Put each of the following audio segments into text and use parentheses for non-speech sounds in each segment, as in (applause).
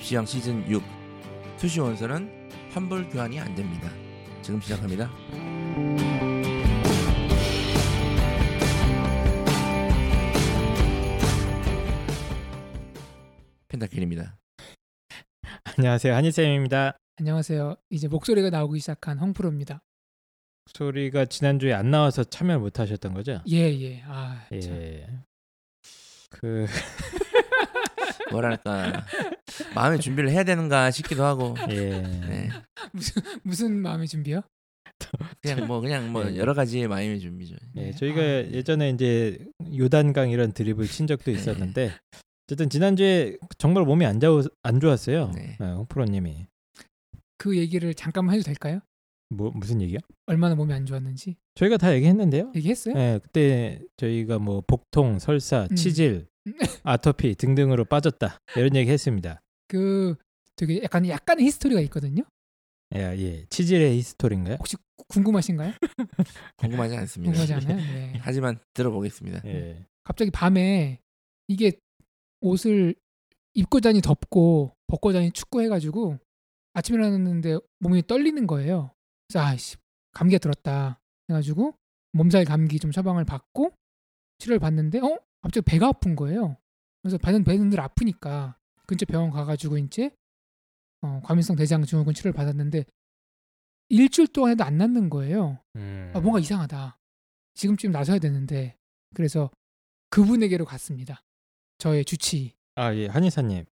입시왕 시즌 6 수시 원서는 환불 교환이 안 됩니다. 지금 시작합니다. 펜타킬입니다. 안녕하세요 한희쌤입니다. 안녕하세요. 이제 목소리가 나오기 시작한 홍프로입니다. 소리가 지난주에 안 나와서 참여를 못 하셨던 거죠? 예, 예. 아, 참. 예. 그 뭐랄까 (laughs) 마음의 준비를 해야 되는가 싶기도 하고 예. 네. 무슨 무슨 마음의 준비요? 그냥 뭐 그냥 뭐 예. 여러 가지의 마음의 준비죠. 예, 네. 저희가 아, 예. 예전에 이제 요단강 이런 드립을 친 적도 네. 있었는데 어쨌든 지난주에 정말 몸이 안, 좋, 안 좋았어요. 네. 네, 홍프로님이 그 얘기를 잠깐만 해도 될까요? 뭐 무슨 얘기야? 얼마나 몸이 안 좋았는지 저희가 다 얘기했는데요. 얘기했어요? 예, 그때 저희가 뭐 복통, 설사, 음. 치질, (laughs) 아토피 등등으로 빠졌다 이런 얘기 했습니다. 그 되게 약간 약간의 히스토리가 있거든요. 예, 예. 치질의 히스토리인가요? 혹시 궁금하신가요? (laughs) 궁금하지 않습니다. 궁금하지 않아요? (laughs) 네. 하지만 들어보겠습니다. 예. 갑자기 밤에 이게 옷을 입고 자니 덥고 벗고 자니 춥고 해가지고 아침에 일어났는데 몸이 떨리는 거예요. 그래서 아이씨 감기가 들었다 해가지고 몸살 감기 좀 처방을 받고 치료를 받는데 어 갑자기 배가 아픈 거예요. 그래서 배는 배는 늘 아프니까 근처 병원 가가지고 이제 어, 과민성 대장 증후군 치료를 받았는데 일주일 동안 해도 안 낫는 거예요. 음. 아, 뭔가 이상하다. 지금쯤 나서야 되는데 그래서 그분에게로 갔습니다. 저의 주치 아, 예. 한의사님.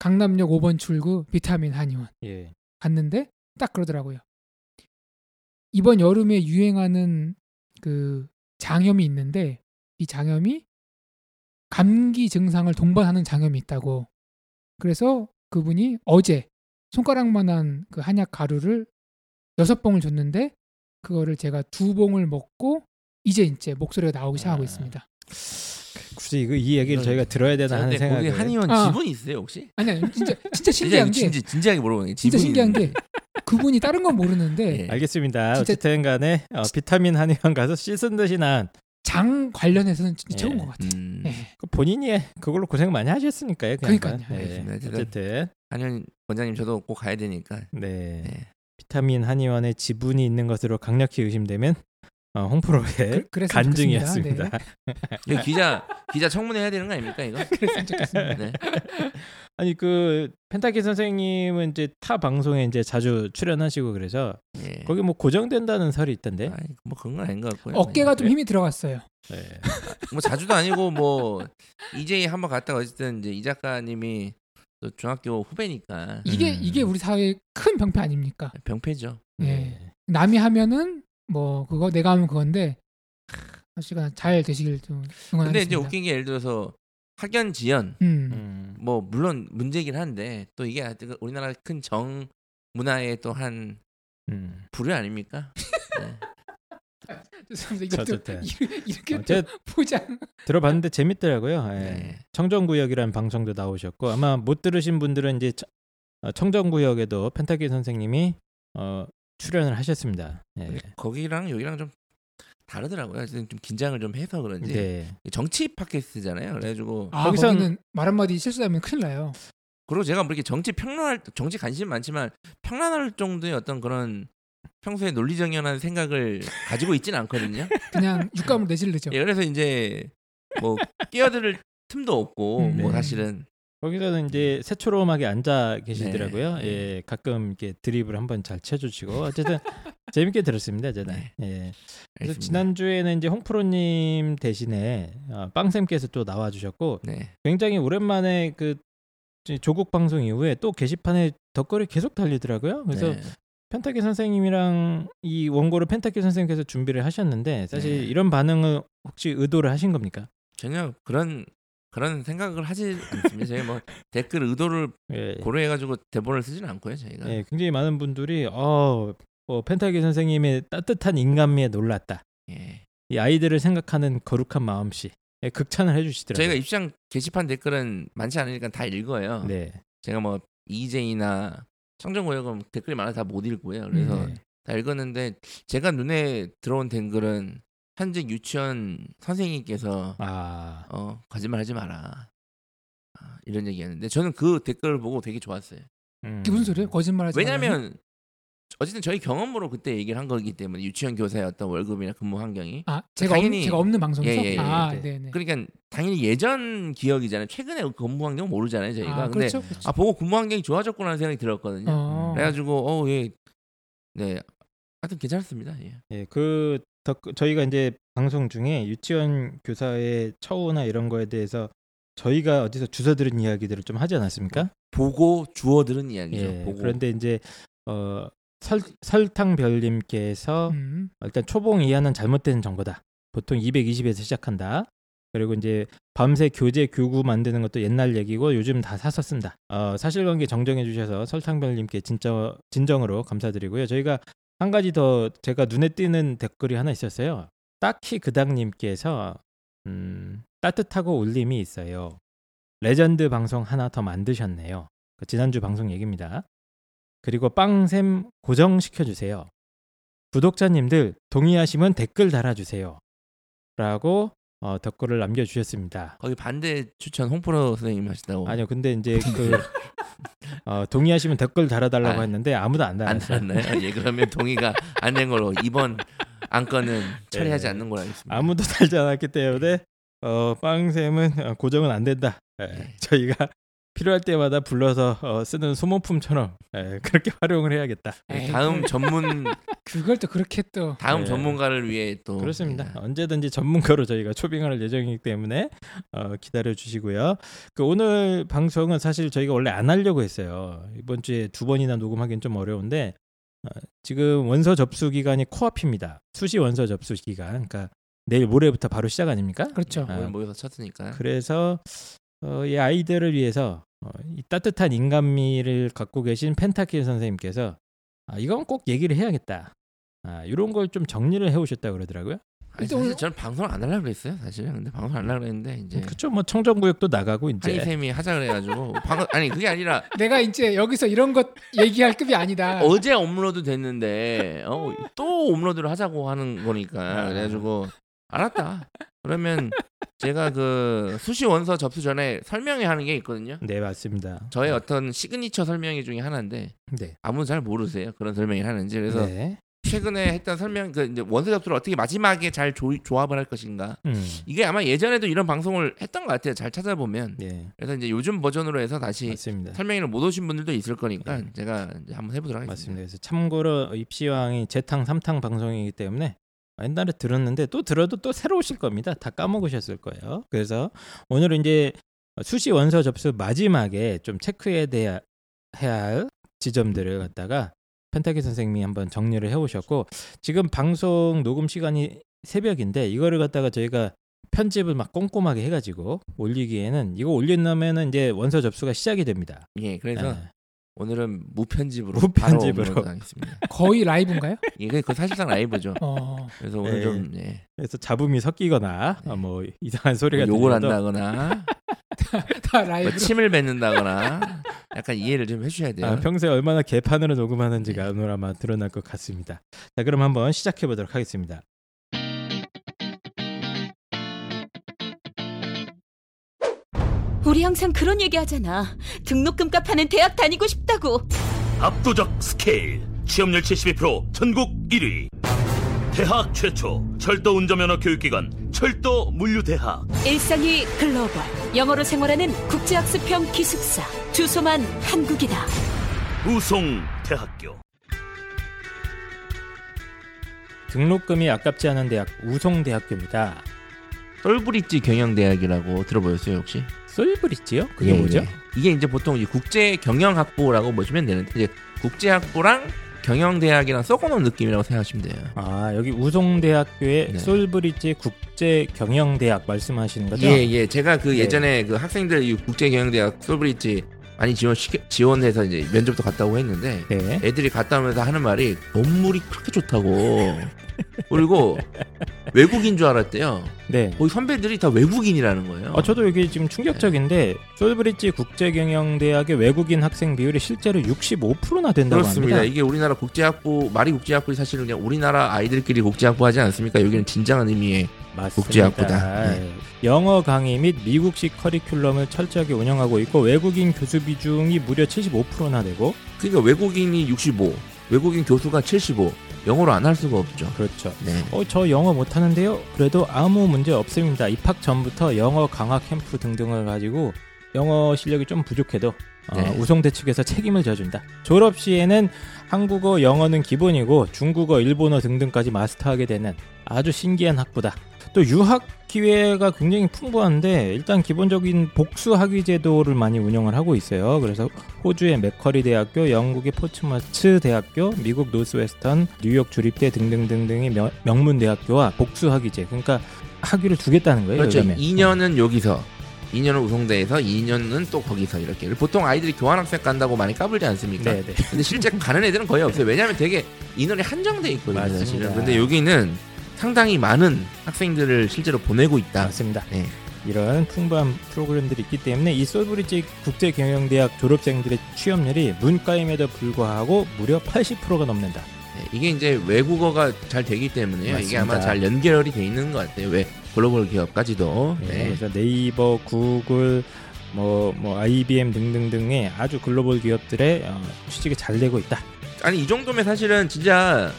강남역 5번 출구 비타민 한의원 예. 갔는데 딱 그러더라고요. 이번 여름에 유행하는 그 장염이 있는데 이 장염이 감기 증상을 동반하는 장염이 있다고. 그래서 그분이 어제 손가락만한 그 한약 가루를 여섯 봉을 줬는데 그거를 제가 두 봉을 먹고 이제 이제 목소리가 나오기 시작하고 아. 있습니다. 굳이 이거 이 얘기를 저희가 들어야 되나 하는 생각이 한의원 아. 지분 있어요 혹시? 아니 아니 진짜 진짜 (laughs) 진짜 신기한 게 진지, 진지하게 물어보는 게 진짜 지분이 신기한 있는데. 게 그분이 다른 건 모르는데 (laughs) 예. 알겠습니다. 진짜- 어쨌든 간에 어, 비타민 한의원 가서 씻은 듯이 난 장 관련해서는 진짜 예. 최고인 것 같아요. 음, 예. 그 본인이 그걸로 고생 많이 하셨으니까요. 그. 그러니까요. 예. 알겠습니다. 어쨌든 한의원 원장님 저도 꼭 가야 되니까. 네. 네. 비타민 한의원에 지분이 있는 것으로 강력히 의심되면 어, 홍프로의 그, 간증이었습니다. 네. 기자 기자 청문회 해야 되는 거 아닙니까 이거? (laughs) 그랬으면 좋겠습니다. 네. 아니 그 펜타키 선생님은 이제 타 방송에 이제 자주 출연하시고 그래서 예. 거기 뭐 고정된다는 설이 있던데. 아이, 뭐 그런 건 아닌 것 같고요. 어깨가 좀 힘이 들어갔어요. 네. 뭐 자주도 아니고 뭐 이제 한번 갔다가 어쨌든 이제 이 작가님이 또 중학교 후배니까 이게 음. 이게 우리 사회의 큰 병폐 아닙니까? 병폐죠. 예. 네. 남이 하면은 뭐 그거 내가 하면 그건데 어쨌거나 잘 되시길 좀 근데 응원하겠습니다. 이제 웃긴 게 예를 들어서 학연 지연 음. 음. 뭐 물론 문제긴 한데 또 이게 우리나라 큰 정 문화의 또한 음. 부류 아닙니까? 네. (laughs) 죄송합니다. 이것도 어쨌든. 이- 이렇게 어, 포장. 들어봤는데 재밌더라고요. 예. 네. 청정구역이라는 방송도 나오셨고 아마 못 들으신 분들은 이제 청- 어, 청정구역에도 펜타키 선생님이 어, 출연을 하셨습니다. 예. 거기랑 여기랑 좀 다르더라고요. 좀 긴장을 좀 해서 그런지 네. 정치 팟캐스트잖아요. 그래가지고 아, 거기는 말 한마디 실수하면 큰일 나요. 그리고 제가 뭐 이렇게 정치 평론할 정치 관심 많지만 평론할 정도의 어떤 그런 평소에 논리정연한 생각을 가지고 있지는 않거든요. (laughs) 그냥 육감을 내질르죠. 예, 그래서 이제 뭐 끼어들 틈도 없고 음, 뭐 네. 사실은 거기서는 이제 새초롬하게 앉아 계시더라고요. 네. 예, 가끔 이렇게 드립을 한번 잘 쳐주시고 어쨌든 (laughs) 재밌게 들었습니다. 저는. 네. 예. 그래서 알겠습니다. 지난 주에는 이제 홍프로님 대신에 어, 빵쌤께서 또 나와주셨고 네. 굉장히 오랜만에 그 조국 방송 이후에 또 게시판에 덧글이 계속 달리더라고요. 그래서 네. 펜타키 선생님이랑 이 원고를 펜타키 선생님께서 준비를 하셨는데 사실 네. 이런 반응을 혹시 의도를 하신 겁니까? 전혀 그런 그런 생각을 하지 않습니다. 저희 뭐 (laughs) 댓글 의도를 예. 고려해가지고 대본을 쓰지는 않고요. 저희가 예, 굉장히 많은 분들이 어, 어 펜타키 선생님의 따뜻한 인간미에 놀랐다. 예. 이 아이들을 생각하는 거룩한 마음씨 예, 극찬을 해주시더라고요. 저희가 입시장 게시판 댓글은 많지 않으니까 다 읽어요. 네. 제가 뭐 이재이나 청정고역은 댓글이 많아 서 다 못 읽고요. 그래서 네. 다 읽었는데 제가 눈에 들어온 댓글은 현직 유치원 선생님께서 아 어 거짓말하지 마라. 아, 이런 얘기였는데 저는 그 댓글을 보고 되게 좋았어요. 음. 무슨 소리예요? 거짓말하지? 왜냐하면 어쨌든 저희 경험으로 그때 얘기를 한 거기 때문에 유치원 교사의 어떤 월급이나 근무 환경이 아 제가 당연히- 없, 제가 없는 방송에서 예, 예, 예, 아 네. 네네 그러니까 당연히 예전 기억이잖아요. 최근에 근무 환경 모르잖아요 저희가. 아, 근데 그렇죠, 그렇죠. 아 보고 근무 환경이 좋아졌구나라는 생각이 들었거든요. 어. 그래가지고 어예 네. 하여튼 괜찮습니다. 예. 예, 그 덕, 저희가 이제 방송 중에 유치원 교사의 처우나 이런 거에 대해서 저희가 어디서 주워 들은 이야기들을 좀 하지 않았습니까? 보고 주워 들은 이야기죠. 예. 보고. 그런데 이제 어 설, 설탕별님께서 음. 일단 초봉 이하는 잘못된 정보다. 보통 220에서 시작한다. 그리고 이제 밤새 교재 교구 만드는 것도 옛날 얘기고 요즘 다 사서 쓴다. 어, 사실관계 정정해 주셔서 설탕별님께 진짜 진정으로 감사드리고요. 저희가 한 가지 더 제가 눈에 띄는 댓글이 하나 있었어요. 딱히 그당님께서 음, 따뜻하고 울림이 있어요. 레전드 방송 하나 더 만드셨네요. 그 지난주 방송 얘기입니다. 그리고 빵샘 고정시켜 주세요. 구독자님들 동의하시면 댓글 달아주세요. 라고 어, 댓글을 남겨주셨습니다. 거기 반대 추천 홍프로 선생님 하시다고. 아니요, 근데 이제 그 어, 동의하시면 댓글 달아달라고 아, 했는데 아무도 안안 달았어요. 달았나요? 예, 그러면 동의가 안 된 걸로 이번 안건은 처리하지 예. 않는 걸로 알겠습니다. 아무도 (laughs) 달지 않았기 때문에 어, 빵샘은 어, 고정은 안 된다. 예, 네. 저희가 필요할 때마다 불러서 어, 쓰는 소모품처럼 예, 그렇게 (laughs) 활용을 해야겠다. 예, 에이, 다음 전문 (laughs) 그걸 또 그렇게 또 다음 네. 전문가를 위해 또 그렇습니다. 예. 언제든지 전문가로 저희가 초빙할 예정이기 때문에 어, 기다려 주시고요. 그 오늘 방송은 사실 저희가 원래 안 하려고 했어요. 이번 주에 두 번이나 녹음하기는 좀 어려운데 어, 지금 원서 접수 기간이 코앞입니다. 수시 원서 접수 기간. 그러니까 내일 모레부터 바로 시작 아닙니까? 그렇죠. 아, 오늘 모여서 쳤으니까. 그래서 어, 이 아이들을 위해서 어, 이 따뜻한 인간미를 갖고 계신 펜타킬 선생님께서 아, 이건 꼭 얘기를 해야겠다. 아, 이런 걸 좀 정리를 해오셨다 고 그러더라고요. 아니, 사실 저는 방송을 안 하려고 그랬어요. 사실은 근데 방송 안 하려고 했는데 이제 그렇죠. 뭐 청정구역도 나가고 이제 한이쌤이 하자 그래가지고 (laughs) 방금 아니 그게 아니라 내가 이제 여기서 이런 것 얘기할 급이 아니다. (laughs) 어제 업로드 됐는데 어, 또 업로드를 하자고 하는 거니까 아. 그래가지고 알았다. 그러면 제가 그 수시 원서 접수 전에 설명회 하는 게 있거든요. 네 맞습니다. 저의 어떤 시그니처 설명회 중에 하나인데 네. 아무도 잘 모르세요 그런 설명회를 하는지 그래서 네. 최근에 했던 설명 그 이제 원서 접수를 어떻게 마지막에 잘 조, 조합을 할 것인가 음. 이게 아마 예전에도 이런 방송을 했던 것 같아요 잘 찾아보면 네. 그래서 이제 요즘 버전으로 해서 다시 맞습니다. 설명회를 못 오신 분들도 있을 거니까 네. 제가 한번 해보도록 하겠습니다. 맞습니다. 그래서 참고로 입시왕이 재탕 삼탕 방송이기 때문에 옛날에 들었는데 또 들어도 또 새로 오실 겁니다. 다 까먹으셨을 거예요. 그래서 오늘은 이제 수시 원서 접수 마지막에 좀 체크해야 돼야 해야 할 지점들을 갖다가 펜타키 선생님이 한번 정리를 해오셨고 지금 방송 녹음 시간이 새벽인데 이거를 갖다가 저희가 편집을 막 꼼꼼하게 해가지고 올리기에는 이거 올리려면은 이제 원서 접수가 시작이 됩니다. 예, 그래서 네. 오늘은 무편집으로 무편집으로. 바로 업로드하겠습니다. (laughs) 거의 라이브인가요? 이게 그 사실상 라이브죠. 어. 그래서 오늘 네. 좀 예, 그래서 잡음이 섞이거나 네. 어, 뭐 이상한 소리가 욕을 들려도 한다거나 다뭐 라이브로. 침을 뱉는다거나 약간 이해를 좀 해주셔야 돼요. 아, 평소에 얼마나 개판으로 녹음하는지가 오늘 아마 드러날 것 같습니다. 자, 그럼 한번 시작해 보도록 하겠습니다. 우리 항상 그런 얘기 하잖아. 등록금 값하는 대학 다니고 싶다고. 압도적 스케일 취업률 72% 전국 1위 대학 최초 철도 운전면허 교육기관 철도 물류대학 일상이 글로벌. 영어로 생활하는 국제학습형 기숙사. 주소만 한국이다. 우송대학교 등록금이 아깝지 않은 대학 우송대학교입니다. 솔브리지 경영대학이라고 들어보셨어요 혹시? 솔브리지요? 그게 예, 뭐죠? 예. 이게 이제 보통 이 국제 경영학부라고 보시면 되는데 이제 국제학부랑 경영대학이랑 섞어놓은 느낌이라고 생각하시면 돼요. 아 여기 우송대학교의 네. 솔브리지 국제 경영대학 말씀하시는 거죠? 예, 예. 제가 그 네. 예전에 그 학생들 이 국제 경영대학 솔브리지 많이 지원 지원해서 이제 면접도 갔다고 했는데 네. 애들이 갔다 오면서 하는 말이 건물이 그렇게 좋다고 그리고 외국인 줄 알았대요. 네. 거기 선배들이 다 외국인이라는 거예요. 어, 저도 여기 지금 충격적인데 솔브리지 국제경영대학의 외국인 학생 비율이 실제로 65%나 된다고 그렇습니다. 합니다. 이게 우리나라 국제학부 말이 국제학부 사실은 그냥 우리나라 아이들끼리 국제학부 하지 않습니까? 여기는 진정한 의미의. 국제학부다. 네. 영어 강의 및 미국식 커리큘럼을 철저하게 운영하고 있고 외국인 교수 비중이 무려 75%나 되고 그러니까 외국인이 65, 외국인 교수가 75. 영어로 안 할 수가 없죠. 그렇죠. 네. 어, 저 영어 못하는데요. 그래도 아무 문제 없습니다. 입학 전부터 영어 강화 캠프 등등을 가지고 영어 실력이 좀 부족해도 어, 네. 우송대 측에서 책임을 져준다. 졸업 시에는 한국어, 영어는 기본이고 중국어, 일본어 등등까지 마스터하게 되는 아주 신기한 학부다. 또 유학 기회가 굉장히 풍부한데 일단 기본적인 복수 학위 제도를 많이 운영을 하고 있어요. 그래서 호주의 맥커리 대학교, 영국의 포츠마츠 대학교, 미국 노스웨스턴, 뉴욕 주립대 등등등등의 명, 명문 대학교와 복수 학위제. 그러니까 학위를 주겠다는 거예요. 그렇죠. 요즘에. 2년은 여기서, 2년은 우송대에서, 2년은 또 거기서 이렇게. 보통 아이들이 교환학생 간다고 많이 까불지 않습니까? 네, 네. 근데 실제 가는 애들은 거의 없어요. 왜냐하면 되게 인원이 한정돼 있거든요. 맞습니다. 사실은. 근데 여기는 상당히 많은 학생들을 실제로 보내고 있다. 맞습니다. 네. 이런 풍부한 프로그램들이 있기 때문에 이 솔브리지 국제경영대학 졸업생들의 취업률이 문과임에도 불구하고 무려 80%가 넘는다. 네, 이게 이제 외국어가 잘 되기 때문에요. 이게 아마 맞습니다. 잘 연결이 돼 있는 것 같아요. 왜 글로벌 기업까지도. 네, 네. 그래서 네이버, 구글, 뭐, 뭐 IBM 등등등의 아주 글로벌 기업들의 어, 취직이 잘 되고 있다. 아니 이 정도면 사실은 진짜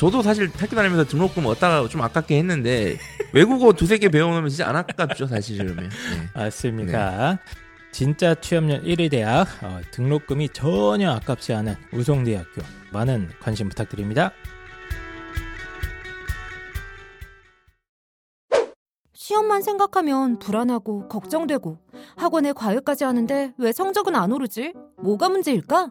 저도 사실 학교 다니면서 등록금 얻다가 좀 아깝게 했는데 외국어 두세 개 배워놓으면 진짜 안 아깝죠 사실 그러면. 네. 맞습니다. 진짜 취업률 1위 대학 어, 등록금이 전혀 아깝지 않은 우송대학교 많은 관심 부탁드립니다. 시험만 생각하면 불안하고 걱정되고 학원에 과외까지 하는데 왜 성적은 안 오르지? 뭐가 문제일까?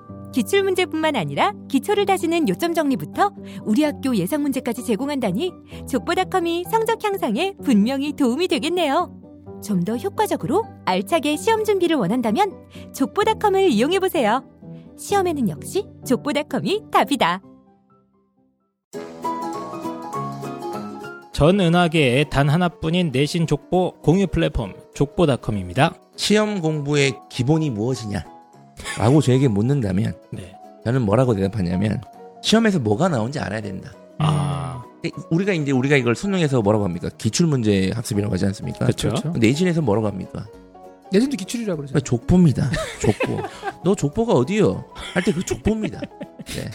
기출 문제뿐만 아니라 기초를 다지는 요점 정리부터 우리 학교 예상 문제까지 제공한다니 족보닷컴이 성적 향상에 분명히 도움이 되겠네요. 좀 더 효과적으로 알차게 시험 준비를 원한다면 족보닷컴을 이용해 보세요. 시험에는 역시 족보닷컴이 답이다. 전 은하계의 단 하나뿐인 내신 족보 공유 플랫폼 족보닷컴입니다. 시험 공부의 기본이 무엇이냐? 라고 저에게 묻는다면 네. 저는 뭐라고 대답하냐면 시험에서 뭐가 나온지 알아야 된다. 아, 우리가 이제 우리가 이걸 수능에서 뭐라고 합니까? 기출 문제 학습이라고 하지 않습니까? 그렇죠. 내신에서 뭐라고 합니까? 내신도 기출이라고 그러죠. 그러니까 족보입니다. 족보. (laughs) 너 족보가 어디요? 할 때 그 족보입니다. 네.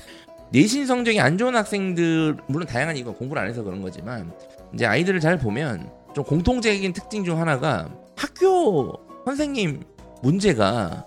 내신 성적이 안 좋은 학생들 물론 다양한 이유가 공부를 안 해서 그런 거지만 이제 아이들을 잘 보면 좀 공통적인 특징 중 하나가 학교 선생님 문제가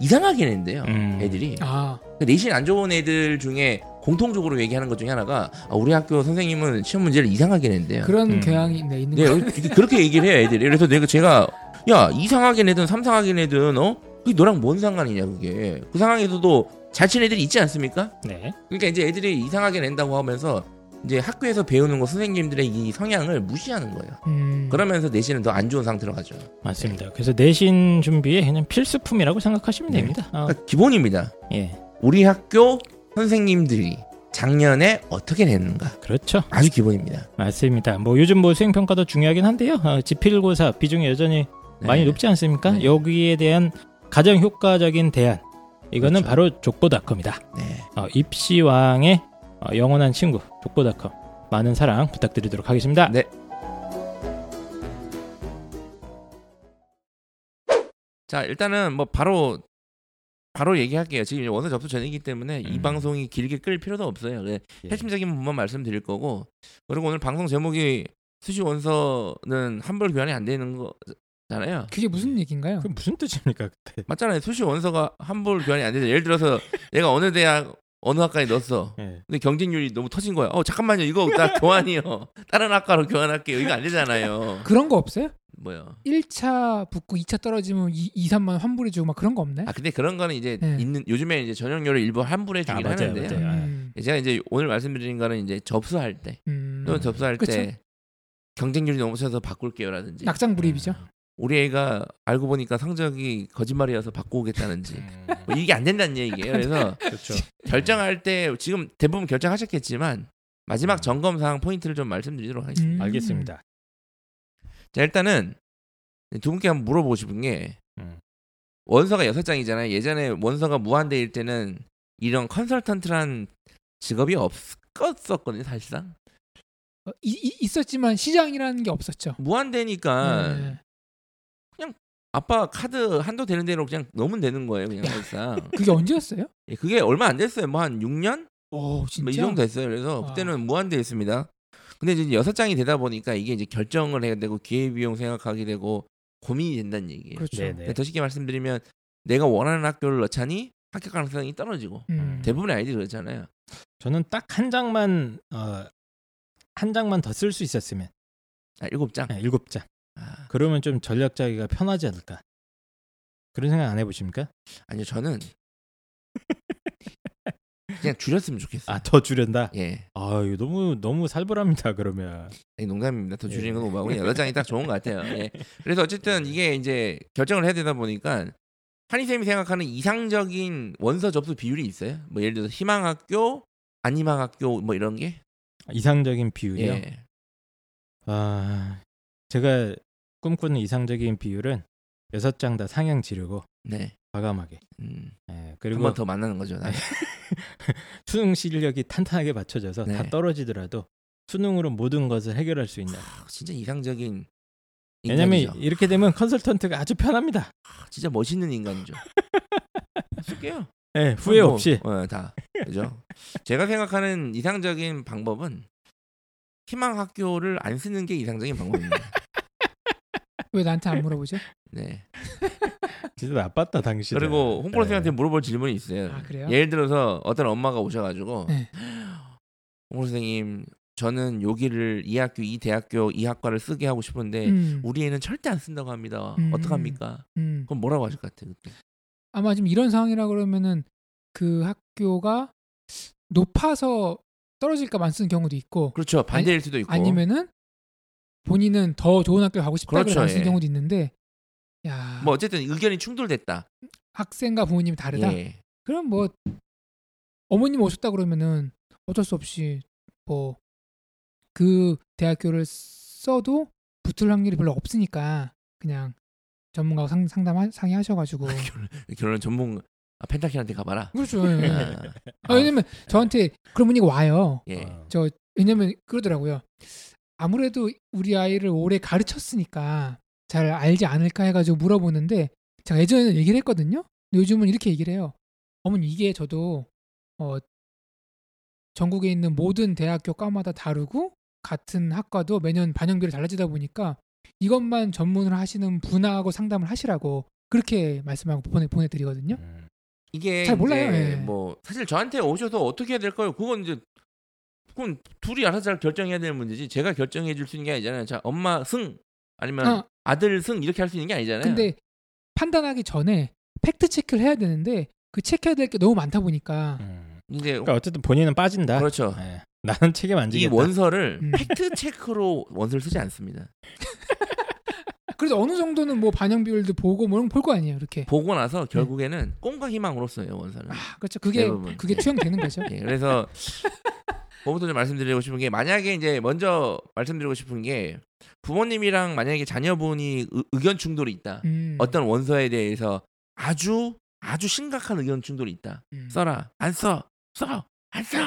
이상하게 낸대요. 음. 애들이 아, 그 내신 안 좋은 애들 중에 공통적으로 얘기하는 것 중에 하나가 아, 우리 학교 선생님은 시험 문제를 이상하게 낸대요. 그런 음. 경향이 네, 있는 네, 거. 어, 그렇게 얘기를 해요, 애들이. 그래서 내가 제가 야 이상하게 내든 삼상하게 내든 어 그게 너랑 뭔 상관이냐 그게 그 상황에서도 잘 치는 애들이 있지 않습니까? 네. 그러니까 이제 애들이 이상하게 낸다고 하면서 이제 학교에서 배우는 거 선생님들의 이 성향을 무시하는 거예요. 음. 그러면서 내신은 더 안 좋은 상태로 가죠. 맞습니다. 그래서 내신 준비에 그냥 필수품이라고 생각하시면 네. 됩니다. 어, 그러니까 기본입니다. 예, 우리 학교 선생님들이 작년에 어떻게 냈는가 그렇죠. 아주 기본입니다. 맞습니다. 뭐 요즘 뭐 수행 평가도 중요하긴 한데요. 어, 지필고사 비중이 여전히 네. 많이 높지 않습니까? 네. 여기에 대한 가장 효과적인 대안 이거는 그렇죠. 바로 족보닷컴이다. 네. 어, 입시왕의 어, 영원한 친구 족보닷컴 많은 사랑 부탁드리도록 하겠습니다. 네. 자 일단은 뭐 바로 바로 얘기할게요. 지금 원서 접수 전이기 때문에 이 음. 방송이 길게 끌 필요도 없어요. 네, 예. 핵심적인 부분만 말씀드릴 거고 그리고 오늘 방송 제목이 수시 원서는 환불 교환이 안 되는 거잖아요. 그게 무슨 얘기인가요? 그게 무슨 뜻입니까 그때? 맞잖아요. 수시 원서가 환불 교환이 안 되죠. 예를 들어서 내가 어느 대학 어느 학과에 넣었어. 예. 근데 경쟁률이 너무 터진 거야. 어 잠깐만요. 이거 나 (laughs) 교환이요. 다른 학과로 교환할게요. 이거 안 되잖아요. 그런 거 없어요? 뭐요? 1차 붙고 2차 떨어지면 2, 2 3만 환불해 주고 막 그런 거 없나요? 아 근데 그런 거는 이제 네. 있는 요즘에 이제 전형료를 일부 환불해 주긴 아, 맞아요, 하는데요. 맞아요. 음, 제가 이제 오늘 말씀드린 거는 이제 접수할 때 음. 또는 접수할 그쵸. 때 경쟁률이 넘쳐서 바꿀게요라든지 낙장 불입이죠. 우리 애가 알고 보니까 성적이 거짓말이어서 바꾸겠다는지 음, 뭐 이게 안 된다는 얘기예요. 그래서 (laughs) 그렇죠. 결정할 때 지금 대부분 결정하셨겠지만 마지막 음. 점검 사항 포인트를 좀 말씀드리도록 하겠습니다. 음. 알겠습니다. 자 일단은 두 분께 한번 물어보고 싶은 게 음. 원서가 여섯 장이잖아요. 예전에 원서가 무한대일 때는 이런 컨설턴트란 직업이 없었거든요. 사실상 어, 이, 이- 있었지만 시장이라는 게 없었죠. 무한대니까 네. 아빠 카드 한도 되는 대로 그냥 넣으면 되는 거예요. 그냥 야. 사실상 (laughs) 그게 언제였어요? 예, 그게 얼마 안 됐어요. 뭐 한 6년 오 진짜. 뭐이 정도 됐어요. 그래서 와. 그때는 무한대였습니다. 근데 이제 여섯 장이 되다 보니까 이게 이제 결정을 해야 되고 기회 비용 생각하게 되고 고민이 된다는 얘기예요. 그렇죠. 네네. 그러니까 더 쉽게 말씀드리면 내가 원하는 학교를 넣자니 합격 가능성이 떨어지고 음. 대부분의 아이들이 그렇잖아요. 저는 딱 한 장만 어, 한 장만 더 쓸 수 있었으면 아, 일곱 장. 네, 일곱 장. 아, 그러면 좀 전략 짜기가 편하지 않을까? 그런 생각 안 해보십니까? 아니요 저는 (laughs) 그냥 줄였으면 좋겠어요. 아 더 줄였다. 예, 아 이거 너무 너무 살벌합니다. 그러면 아니, 농담입니다. 더 줄이는 예. 건 오바고 여덟 장이 딱 좋은 것 같아요. 예. (laughs) 그래서 어쨌든 이게 이제 결정을 해야 되다 보니까 한이 쌤이 생각하는 이상적인 원서 접수 비율이 있어요. 뭐 예를 들어서 희망학교, 안희망학교 뭐 이런 게. 이상적인 비율이요. 예. 아 제가 꿈꾸는 이상적인 비율은 여섯 장 다 상향 지르고 네. 과감하게. 음, 예, 한 그리고 번더 만나는 거죠. 나. (laughs) 수능 실력이 탄탄하게 받쳐져서 다 네. 떨어지더라도 수능으로 모든 것을 해결할 수 있는. 아, 진짜 이상적인 왜냐면 인간이죠. 이렇게 되면 컨설턴트가 아주 편합니다. 진짜 멋있는 인간이죠. (laughs) 쓸게요. 예, 후회 뭐, 없이. 어, 다 그죠. 제가 생각하는 이상적인 방법은 희망 학교를 안 쓰는 게 이상적인 방법입니다. 왜 나한테 안 물어보죠? (laughs) 네. 진짜 나빴다 당신. 그리고 홍보로 네. 선생한테 물어볼 질문이 있어요. 아, 그래요? 예를 들어서 어떤 엄마가 오셔가지고 네. 홍보 선생님 저는 여기를 이 학교 이 대학교 이 학과를 쓰게 하고 싶은데 음, 우리 애는 절대 안 쓴다고 합니다. 음. 어떡합니까? 음. 그럼 뭐라고 하실 것 같아요? 그때? 아마 지금 이런 상황이라 그러면은 그 학교가 높아서 떨어질까 안 쓰는 경우도 있고 그렇죠. 반대일 수도 있고. 아니면은 본인은 더 좋은 학교 가고 싶다고 그렇죠, 안 쓰는 예. 경우도 있는데 야 뭐 어쨌든 의견이 충돌됐다. 학생과 부모님이 다르다. 예. 그럼 뭐 어머님 오셨다 그러면은 어쩔 수 없이 뭐 그 대학교를 써도 붙을 확률이 별로 없으니까 그냥 전문가하고 상, 상담 상의하셔가지고 결혼, 결혼 전문 아, 펜타킬한테 가봐라. 그렇죠. 예. 아, 아, 왜냐면 저한테 그런 분위기 와요. 예. 어. 저 왜냐면 그러더라고요. 아무래도 우리 아이를 오래 가르쳤으니까 잘 알지 않을까 해가지고 물어보는데 제가 예전에는 얘기를 했거든요. 근데 요즘은 이렇게 얘기를 해요. 어머니 이게 저도 어 전국에 있는 모든 대학교 과마다 다르고 같은 학과도 매년 반영비를 달라지다 보니까 이것만 전문을 하시는 분하고 상담을 하시라고 그렇게 말씀하고 보내 보내드리거든요. 음. 이게 잘 몰라요, 예. 뭐 사실 저한테 오셔서 어떻게 해야 될까요? 그건 이제 그건 둘이 알아서 잘 결정해야 되는 문제지. 제가 결정해 줄 수 있는 게 아니잖아요. 자, 엄마 승 아니면 어. 아들 승 이렇게 할 수 있는 게 아니잖아요. 근데 판단하기 전에 팩트 체크를 해야 되는데 그 체크해야 될 게 너무 많다 보니까 음. 이제 그러니까 어쨌든 본인은 빠진다. 그렇죠. 예. 나는 책임 안 지겠다. 원서를 음. 팩트 체크로 원서를 쓰지 않습니다. (laughs) 그래서 어느 정도는 뭐 반영 비율도 보고 뭐 이런 거 볼 거 아니에요 이렇게 보고 나서 결국에는 꿈과 희망으로 써요 원서는. 아 그렇죠 그게 대부분. 그게 투영되는 거죠 예, 그래서 (laughs) 뭐부터 좀 말씀드리고 싶은 게 만약에 이제 먼저 말씀드리고 싶은 게 부모님이랑 만약에 자녀분이 의- 의견 충돌이 있다. 음, 어떤 원서에 대해서 아주 아주 심각한 의견 충돌이 있다. 음. 써라 안 써, 써, 안 써.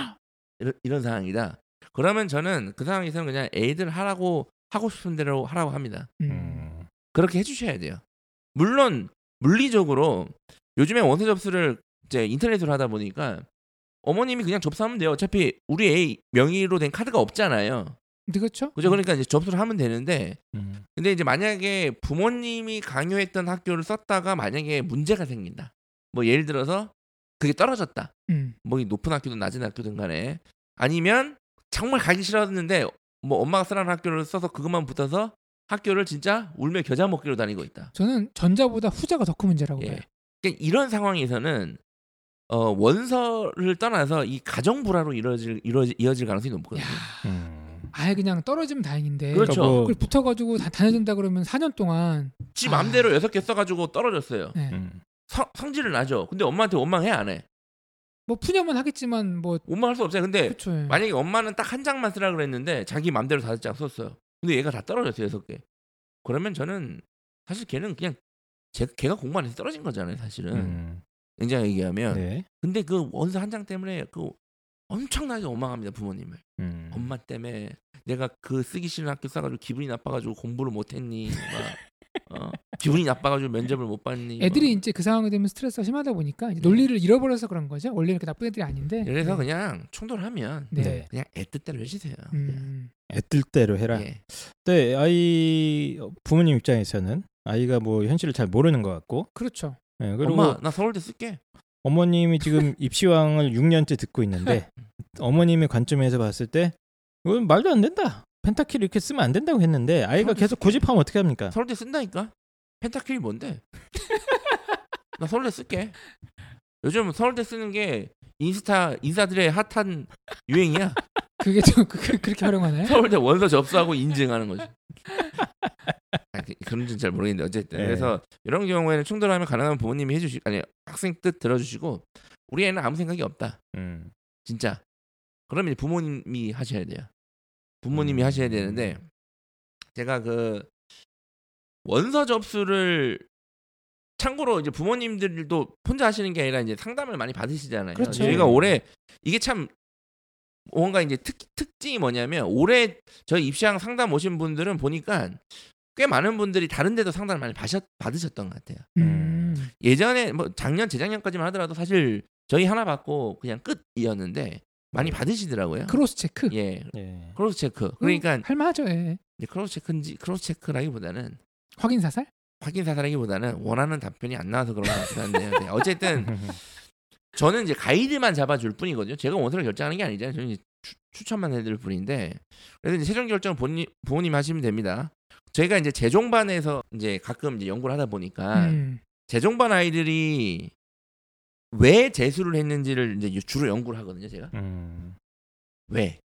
이런, 이런 상황이다. 그러면 저는 그 상황에서는 그냥 애들 하라고 하고 싶은 대로 하라고 합니다. 음. 음. 그렇게 해주셔야 돼요. 물론 물리적으로 요즘에 원서 접수를 이제 인터넷으로 하다 보니까 어머님이 그냥 접수하면 돼요. 어차피 우리 애 명의로 된 카드가 없잖아요. 그렇죠 그죠? 그러니까 이제 접수를 하면 되는데 음. 근데 이제 만약에 부모님이 강요했던 학교를 썼다가 만약에 문제가 생긴다. 뭐 예를 들어서 그게 떨어졌다. 음. 뭐이 높은 학교든 낮은 학교든 간에 아니면 정말 가기 싫었는데 뭐 엄마가 쓰라는 학교를 써서 그것만 붙어서 학교를 진짜 울며 겨자 먹기로 다니고 있다. 저는 전자보다 후자가 더 큰 문제라고 예. 봐요 그러니까 이런 상황에서는 어, 원서를 떠나서 이 가정 불화로 이루어질 이루어질 이어질 가능성이 높거든요. 야, 음. 아예 그냥 떨어지면 다행인데 그렇죠. 그러니까 뭐, 그걸 붙어가지고 다 다녀준다 그러면 4년 동안 지 아. 맘대로 여섯 개 써가지고 떨어졌어요. 네. 음. 성, 성질을 나죠. 근데 엄마한테 원망해 안 해? 뭐 푸념은 하겠지만 뭐 원망할 수 없어요. 근데 그렇죠. 만약에 엄마는 딱 한 장만 쓰라 그랬는데 자기 맘대로 다섯 장 썼어요. 근데 얘가 다 떨어졌어요 여섯 개. 그러면 저는 사실 걔는 그냥 제, 걔가 공부 안 해서 떨어진 거잖아요 사실은. 음. 굉장히 얘기하면. 네. 근데 그 원서 한 장 때문에 그 엄청나게 원망합니다 부모님을. 음. 엄마 때문에 내가 그 쓰기 싫은 학교 써가지고 기분이 나빠가지고 공부를 못했니? 막, 어? 기분이 나빠가지고 면접을 못 봤니? 애들이 막. 이제 그 상황이 되면 스트레스가 심하다 보니까 이제 네. 논리를 잃어버려서 그런 거죠. 원래 이렇게 나쁜 애들이 아닌데. 그래서 네. 그냥 충돌하면 네. 네. 그냥 애 뜻대로 해주세요. 음. 애뜰 대로 해라. 예. 네, 아이 부모님 입장에서는 아이가 뭐 현실을 잘 모르는 것 같고, 그렇죠. 네, 그리고 엄마 나 서울대 쓸게. 어머님이 지금 (laughs) 입시왕을 6년째 듣고 있는데 (laughs) 어머님의 관점에서 봤을 때 이건 말도 안 된다. 펜타킬 이렇게 쓰면 안 된다고 했는데 아이가 계속 쓸게. 고집하면 어떻게 합니까? 서울대 쓴다니까. 펜타킬이 뭔데? (laughs) 나 서울대 쓸게. 요즘 서울대 쓰는 게 인스타 인사들의 핫한 유행이야. 그게 좀 그, 그- 그렇게 활용하나요? 서울대 원서 접수하고 인증하는 거지. 아, 그- 그런지는 잘 모르겠는데 어쨌든 네. 그래서 이런 경우에는 충돌하면 가능하면 부모님이 해주시 아니 학생 뜻 들어주시고 우리 애는 아무 생각이 없다. 음. 진짜. 그러면 부모님이 하셔야 돼요. 부모님이 음. 하셔야 되는데 제가 그 원서 접수를 참고로 이제 부모님들도 혼자 하시는 게 아니라 이제 상담을 많이 받으시잖아요. 그렇죠. 저희가 올해 이게 참 뭔가 이제 특 특징이 뭐냐면 올해 저희 입시왕 상담 오신 분들은 보니까 꽤 많은 분들이 다른 데도 상담을 많이 받으셨, 받으셨던 것 같아요. 음. 예전에 뭐 작년 재작년까지만 하더라도 사실 저희 하나 받고 그냥 끝이었는데 많이 받으시더라고요. cross check. 예. 예. cross check. 그러니까 할만하죠. 예. cross check인지 cross check라기보다는 확인 사살? 확인 사살하기보다는 원하는 답변이 안 나와서 그런 것 같긴 한데요. 네, 어쨌든 (laughs) 저는 이제 가이드만 잡아줄 뿐이거든요. 제가 원서를 결정하는 게 아니잖아요. 저는 추, 추천만 해드릴 뿐인데 그래서 이제 최종 결정은 본인 부모님 하시면 됩니다. 저희가 이제 재종반에서 이제 가끔 이제 연구를 하다 보니까 음. 재종반 아이들이 왜 재수를 했는지를 이제 주로 연구를 하거든요. 제가 음. 왜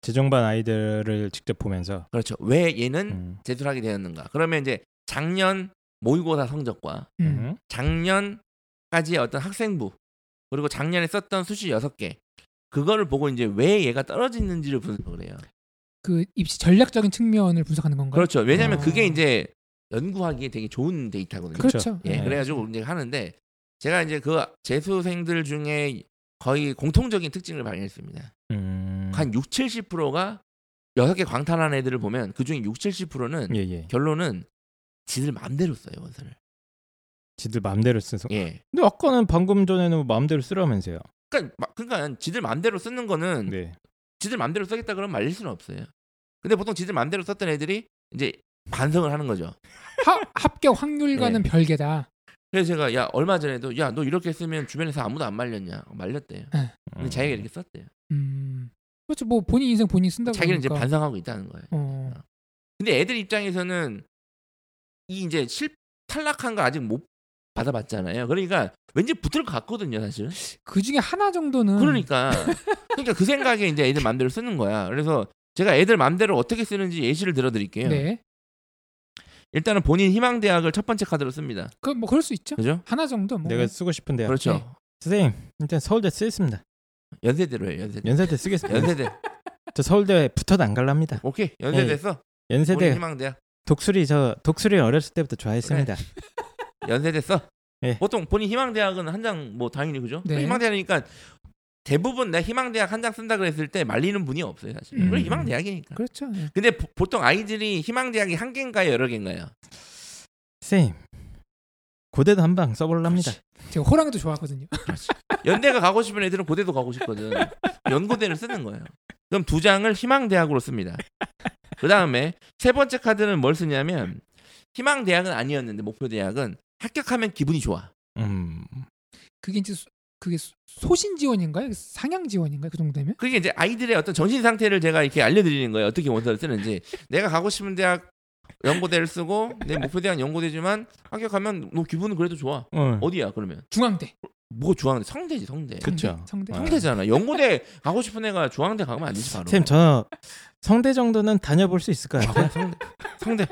재정반 아이들을 직접 보면서 그렇죠. 왜 얘는 음. 재수를 하게 되었는가? 그러면 이제 작년 모의고사 성적과 음. 음. 작년까지의 어떤 학생부 그리고 작년에 썼던 수시 여섯 개 그거를 보고 이제 왜 얘가 떨어지는지를 분석을 해요. 그 입시 전략적인 측면을 분석하는 건가요? 그렇죠. 왜냐하면 아. 그게 이제 연구하기에 되게 좋은 데이터거든요. 그렇죠. 예, 네. 그래가지고 이제 하는데 제가 이제 그 재수생들 중에 거의 공통적인 특징을 발견했습니다. 음. 한 6, 70%가 여섯 개 광탈한 애들을 보면 그 중에 6, 70%는 예, 예. 결론은 지들 마음대로 써요 원서를. 지들 마음대로 쓰서. 예. 근데 아까는 방금 전에는 뭐 마음대로 쓰라면서요. 그러니까 마- 그러니까 지들 마음대로 쓰는 거는 네. 지들 마음대로 쓰겠다 그러면 말릴 수는 없어요. 근데 보통 지들 마음대로 썼던 애들이 이제 반성을 하는 거죠. 하, 합격 확률과는 네. 별개다. 그래서 제가 야 얼마 전에도 야 너 이렇게 쓰면 주변에서 아무도 안 말렸냐 말렸대요. 근데 음. 자기가 이렇게 썼대요. 음. 그렇죠. 뭐 본인 인생 본인 쓴다고 자기는 이제 그러니까. 반성하고 있다는 거예요. 어. 근데 애들 입장에서는 이 이제 실 탈락한 거 아직 못 받아봤잖아요. 그러니까 왠지 붙을 것 같거든요, 사실. 그 중에 하나 정도는 그러니까 그러니까 그 생각에 이제 애들 마음대로 쓰는 거야. 그래서 제가 애들 마음대로 어떻게 쓰는지 예시를 들어드릴게요. 네. 일단은 본인 희망 대학을 첫 번째 카드로 씁니다. 그뭐 그럴 수 있죠. 그죠? 하나 정도 뭐. 내가 쓰고 싶은 대학. 그렇죠. 네. 선생님, 일단 서울대 쓰겠습니다. 연세대로 해요. 연세대. 연세대 쓰겠습니다. 연세대. (laughs) 저 서울대 붙어도 안 갈랍니다. 오케이. 연세대 예. 써. 본인 연세대 희망 대학. 독수리 저 독수리 어렸을 때부터 좋아했습니다. 연세대 써. 예. 보통 본인 희망 대학은 한 장 뭐 당연히 그죠? 네. 희망 대학이니까 대부분 내 희망 대학 한 장 쓴다 그랬을 때 말리는 분이 없어요, 사실. 음. 그래 희망 대학이니까. 그렇죠. 예. 근데 보, 보통 아이들이 희망 대학이 한 개인가요, 여러 개인가요? 선생님, 고대도 한 방 써볼랍니다. 제가 호랑이도 좋아하거든요. 연대가 가고 싶은 애들은 고대도 가고 싶거든. 연고대를 쓰는 거예요. 그럼 두 장을 희망 대학으로 씁니다. 그 다음에 세 번째 카드는 뭘 쓰냐면 희망 대학은 아니었는데 목표 대학은 합격하면 기분이 좋아. 음, 그게 이제 소- 그게 소- 소신 지원인가요? 상향 지원인가요? 그 정도 되면? 그게 이제 아이들의 어떤 정신 상태를 제가 이렇게 알려드리는 거예요. 어떻게 원서를 쓰는지. 내가 가고 싶은 대학 연고대를 쓰고 내 목표 대학 연고대지만 합격하면 너 기분은 그래도 좋아. 어. 어디야 그러면? 중앙대. 뭐 중앙대 성대지 성대. 그쵸. 성대. 어. 성대잖아. 연고대 가고 싶은 애가 중앙대 가면 안 되지 바로. 쌤, 저 성대 정도는 다녀볼 수 있을 것 같아요. 성대 성대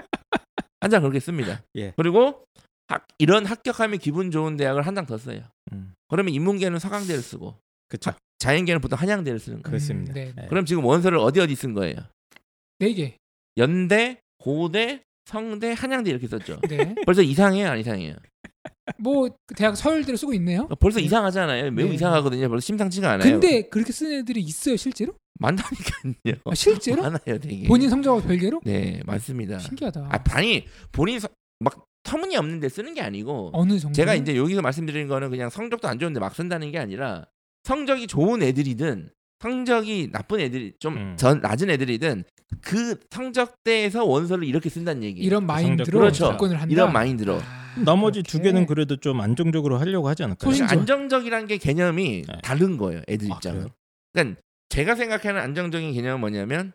한장 그렇게 씁니다. 예. 그리고 학, 이런 합격하면 기분 좋은 대학을 한 장 더 써요. 음, 그러면 인문계는 서강대를 쓰고 그쵸. 자연계는 보통 한양대를 쓰는 거예요. 그렇습니다. 음, 네. 예. 그럼 지금 원서를 어디 어디 쓴 거예요? 네 개. 연대, 고대, 성대, 한양대 이렇게 썼죠. 네. (laughs) 벌써 이상해요, 안 이상해요? 뭐그 대학 서열대로 쓰고 있네요. 벌써 네. 이상하잖아요. 매우 네. 이상하거든요. 벌써 심상치가 않아요. 근데 그렇게 쓰는 애들이 있어요 실제로? 많다니까요. 아, 실제로? (laughs) 많아요, 되게. 본인 성적하고 별개로? 네, 많습니다. 신기하다. 아, 아니 본인 서, 막 터무니없는데 쓰는 게 아니고 어느 정도? 제가 이제 여기서 말씀드리는 거는 그냥 성적도 안 좋은데 막 쓴다는 게 아니라 성적이 좋은 애들이든 성적이 나쁜 애들이 좀 음. 전 낮은 애들이든 그 성적대에서 원서를 이렇게 쓴다는 얘기. 이런 마인드로 그렇죠. 접근을 한다. 이런 마인드로. 아, 나머지 두 이렇게. 개는 그래도 좀 안정적으로 하려고 하지 않을까요? 소신- 그러니까 안정적이란 게 개념이 네. 다른 거예요. 애들 아, 입장은. 그래요? 그러니까 제가 생각하는 안정적인 개념은 뭐냐면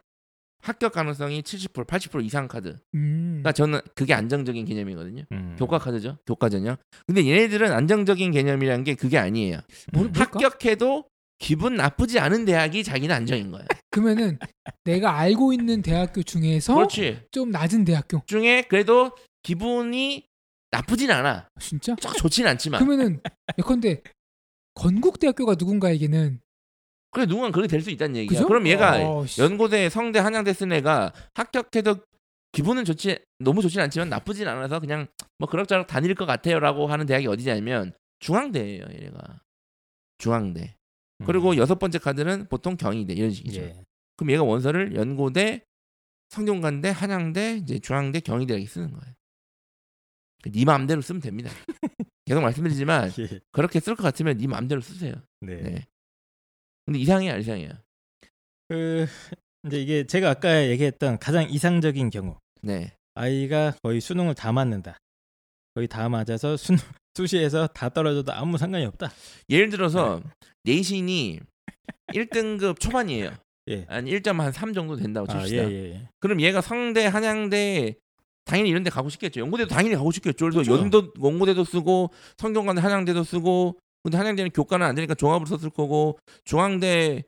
합격 가능성이 70% 80% 이상 카드. 음. 그러니까 저는 그게 안정적인 개념이거든요. 음. 교과 카드죠. 교과전형. 근데 얘네들은 안정적인 개념이란 게 그게 아니에요. 뭘-? 합격해도 기분 나쁘지 않은 대학이 자기는 안정인 거예요. (laughs) 그러면은 내가 알고 있는 대학교 중에서 그렇지. 좀 낮은 대학교. 중에 그래도 기분이 나쁘진 않아. 진짜? 썩 좋진 않지만. 그러면은 예컨대 건국 대학교가 누군가에게는 그래 누군가 그렇게 될 수 있다는 얘기야. 그죠? 그럼 얘가 어, 씨. 연고대, 성대, 한양대 쓴 애가 합격해도 기분은 좋지 너무 좋진 않지만 나쁘진 않아서 그냥 뭐 그럭저럭 다닐 것 같아요라고 하는 대학이 어디냐면 중앙대예요, 얘가. 중앙대. 음. 그리고 여섯 번째 카드는 보통 경희대 이런 식이죠. 예. 그럼 얘가 원서를 연고대, 성균관대, 한양대, 이제 중앙대, 경희대 이렇게 쓰는 거예요. 네 마음대로 쓰면 됩니다. 계속 말씀드리지만 (laughs) 예. 그렇게 쓸 것 같으면 네 마음대로 쓰세요. 네. 네. 근데 이상해요, 안 이상해요? 그 이제 이게 제가 아까 얘기했던 가장 이상적인 경우 네. 아이가 거의 수능을 다 맞는다. 거의 다 맞아서 수, (laughs) 수시에서 다 떨어져도 아무 상관이 없다. 예를 들어서 내신이 1등급 초반이에요. 예. 한 1.3 정도 된다고 아, 칩시다. 예, 예. 그럼 얘가 성대, 한양대 당연히 이런 데 가고 싶겠죠. 연고대도 당연히 가고 싶겠죠. 그래서 그렇죠. 연도 연고대도 쓰고 성균관대, 한양대도 쓰고 근데 한양대는 교과는 안 되니까 종합으로 썼을 거고 중앙대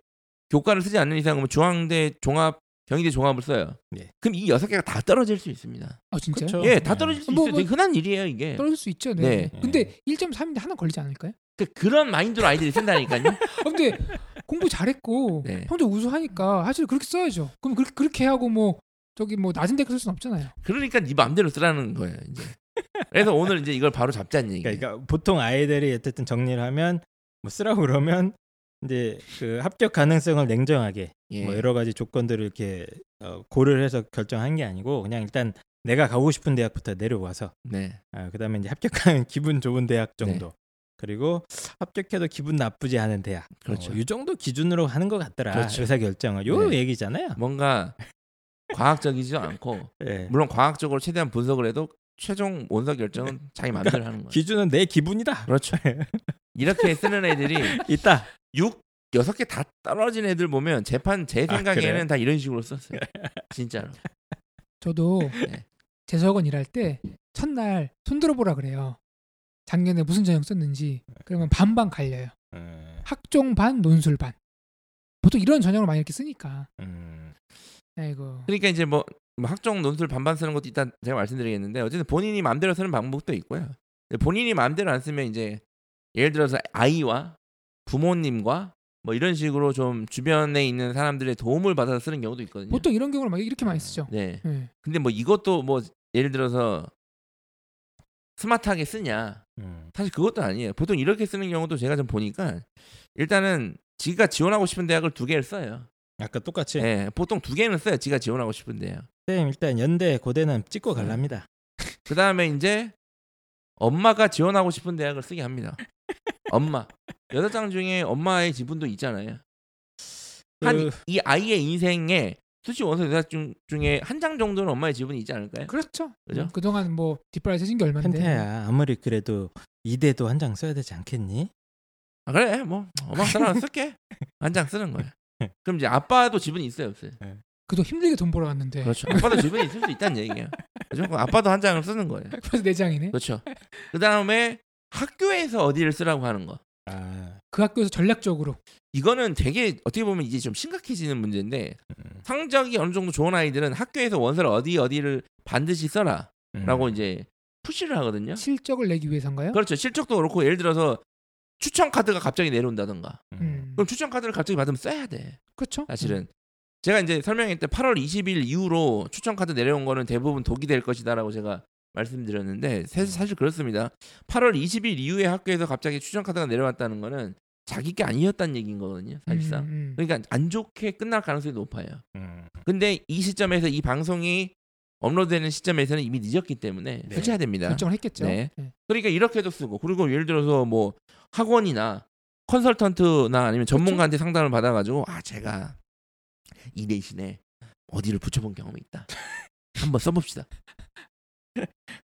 교과를 쓰지 않는 이상 은 중앙대 종합 경희대 종합을 써요. 예. 그럼 이 여섯 개가 다 떨어질 수 있습니다. 아 진짜요? 그쵸. 예, 다 네. 떨어질 수 뭐, 있어요. 뭐, 되게 흔한 일이에요, 이게. 떨어질 수 있죠. 네. 네. 근데 1.3인데 하나 걸리지 않을까요? 그 그런 마인드로 아이들이 쓴다니까요. (laughs) 아, 근데 공부 잘했고 네. 성적 우수하니까 사실 그렇게 써야죠. 그럼 그렇게 그렇게 하고 뭐 저기 뭐 낮은 대학 쓸 수는 없잖아요. 그러니까 네 마음대로 쓰라는 거예요, 이제. 그래서 오늘 이제 이걸 바로 잡자는 얘기예요. 그러니까 보통 아이들이 어쨌든 정리를 하면 뭐 쓰라고 그러면 이제 그 합격 가능성을 냉정하게 예. 뭐 여러 가지 조건들을 이렇게 어, 고려를 해서 결정한 게 아니고 그냥 일단 내가 가고 싶은 대학부터 내려와서 네. 아, 그다음에 이제 합격하는 (laughs) 기분 좋은 대학 네. 정도 그리고 합격해도 기분 나쁘지 않은 대학 그렇죠. 어, 이 정도 기준으로 하는 것 같더라 그렇죠. 의사 결정을 요 네. 얘기잖아요. 뭔가 과학적이지 (laughs) 않고 예. 물론 과학적으로 최대한 분석을 해도 최종 원서 결정은 자기 마음대로 하는 거예요. 기준은 내 기분이다. 그렇죠. (laughs) 이렇게 쓰는 애들이 있다. 6 여섯 개 다 떨어진 애들 보면 재판 제 아, 생각에는 그래요? 다 이런 식으로 썼어요. (laughs) 진짜로. 저도 네. 재수학원 일할 때 첫날 손 들어 보라 그래요. 작년에 무슨 전형 썼는지 그러면 반반 갈려요. 음, 학종 반, 논술 반. 보통 이런 전형을 많이 이렇게 쓰니까. 음, 아이고. 그러니까 이제 뭐, 뭐 학종 논술 반반 쓰는 것도 일단 제가 말씀드리겠는데 어쨌든 본인이 마음대로 쓰는 방법도 있고요. 본인이 마음대로 안 쓰면 이제 예를 들어서 아이와 부모님과 뭐 이런 식으로 좀 주변에 있는 사람들의 도움을 받아서 쓰는 경우도 있거든요. 보통 이런 경우를 막 이렇게 많이 쓰죠. 네. 네. 근데 뭐 이것도 뭐 예를 들어서 스마트하게 쓰냐 음. 사실 그것도 아니에요. 보통 이렇게 쓰는 경우도 제가 좀 보니까 일단은 지가 지원하고 싶은 대학을 두 개를 써요. 아까 똑같이 예, 보통 두 개는 써요. 지가 지원하고 싶은 대학. 쌤 일단 연대 고대는 찍고 갈랍니다. 그 다음에 이제 엄마가 지원하고 싶은 대학을 쓰게 합니다. 엄마 여덟 장 중에 엄마의 지분도 있잖아요. 한 그- 이 아이의 인생에 수시 원서 대학 중, 중에 한 장 정도는 엄마의 지분이 있지 않을까요? 그렇죠. 그죠? 음, 그동안 뭐 뒷발 세진 게 얼마인데. 펜타야 아무리 그래도 이대도 한 장 써야 되지 않겠니? 아, 그래 뭐 엄마 사람 쓸게 한 장 쓰는 거야. (laughs) 그럼 이제 아빠도 지분이 있어요 없어요? 그도 힘들게 돈 벌어왔는데. 그렇죠. 아빠도 지분이 있을 수 있다는 얘기예요. 그죠? 그럼 아빠도 한 장을 쓰는 거예요. (laughs) 그래서 네 장이네. 그렇죠. 그 다음에 학교에서 어디를 쓰라고 하는 거. 아, 그 학교에서 전략적으로 이거는 되게 어떻게 보면 이제 좀 심각해지는 문제인데 음. 성적이 어느 정도 좋은 아이들은 학교에서 원서를 어디 어디를 반드시 써라라고 음. 이제 푸시를 하거든요. 실적을 내기 위해서인가요? 그렇죠. 실적도 그렇고 예를 들어서 추천 카드가 갑자기 내려온다던가. 음. 그럼 추천 카드를 갑자기 받으면 써야 돼. 그렇죠. 사실은 제가 이제 설명했을 때 8월 20일 이후로 추천 카드 내려온 거는 대부분 독이 될 것이다라고 제가 말씀드렸는데 사실, 사실 그렇습니다. 8월 20일 이후에 학교에서 갑자기 추천 카드가 내려왔다는 거는 자기 게 아니었다는 얘기인 거거든요. 사실상. 음, 음. 그러니까 안 좋게 끝날 가능성이 높아요. 음. 근데 이 시점에서 이 방송이 업로드되는 시점에서는 이미 늦었기 때문에 네. 교체해야 됩니다. 결정을 했겠죠. 네. 네. 그러니까 이렇게도 쓰고 그리고 예를 들어서 뭐 학원이나 컨설턴트나 아니면 전문가한테 상담을 받아가지고 아 제가 이 대신에 어디를 붙여본 경험이 있다. (laughs) 한번 써봅시다.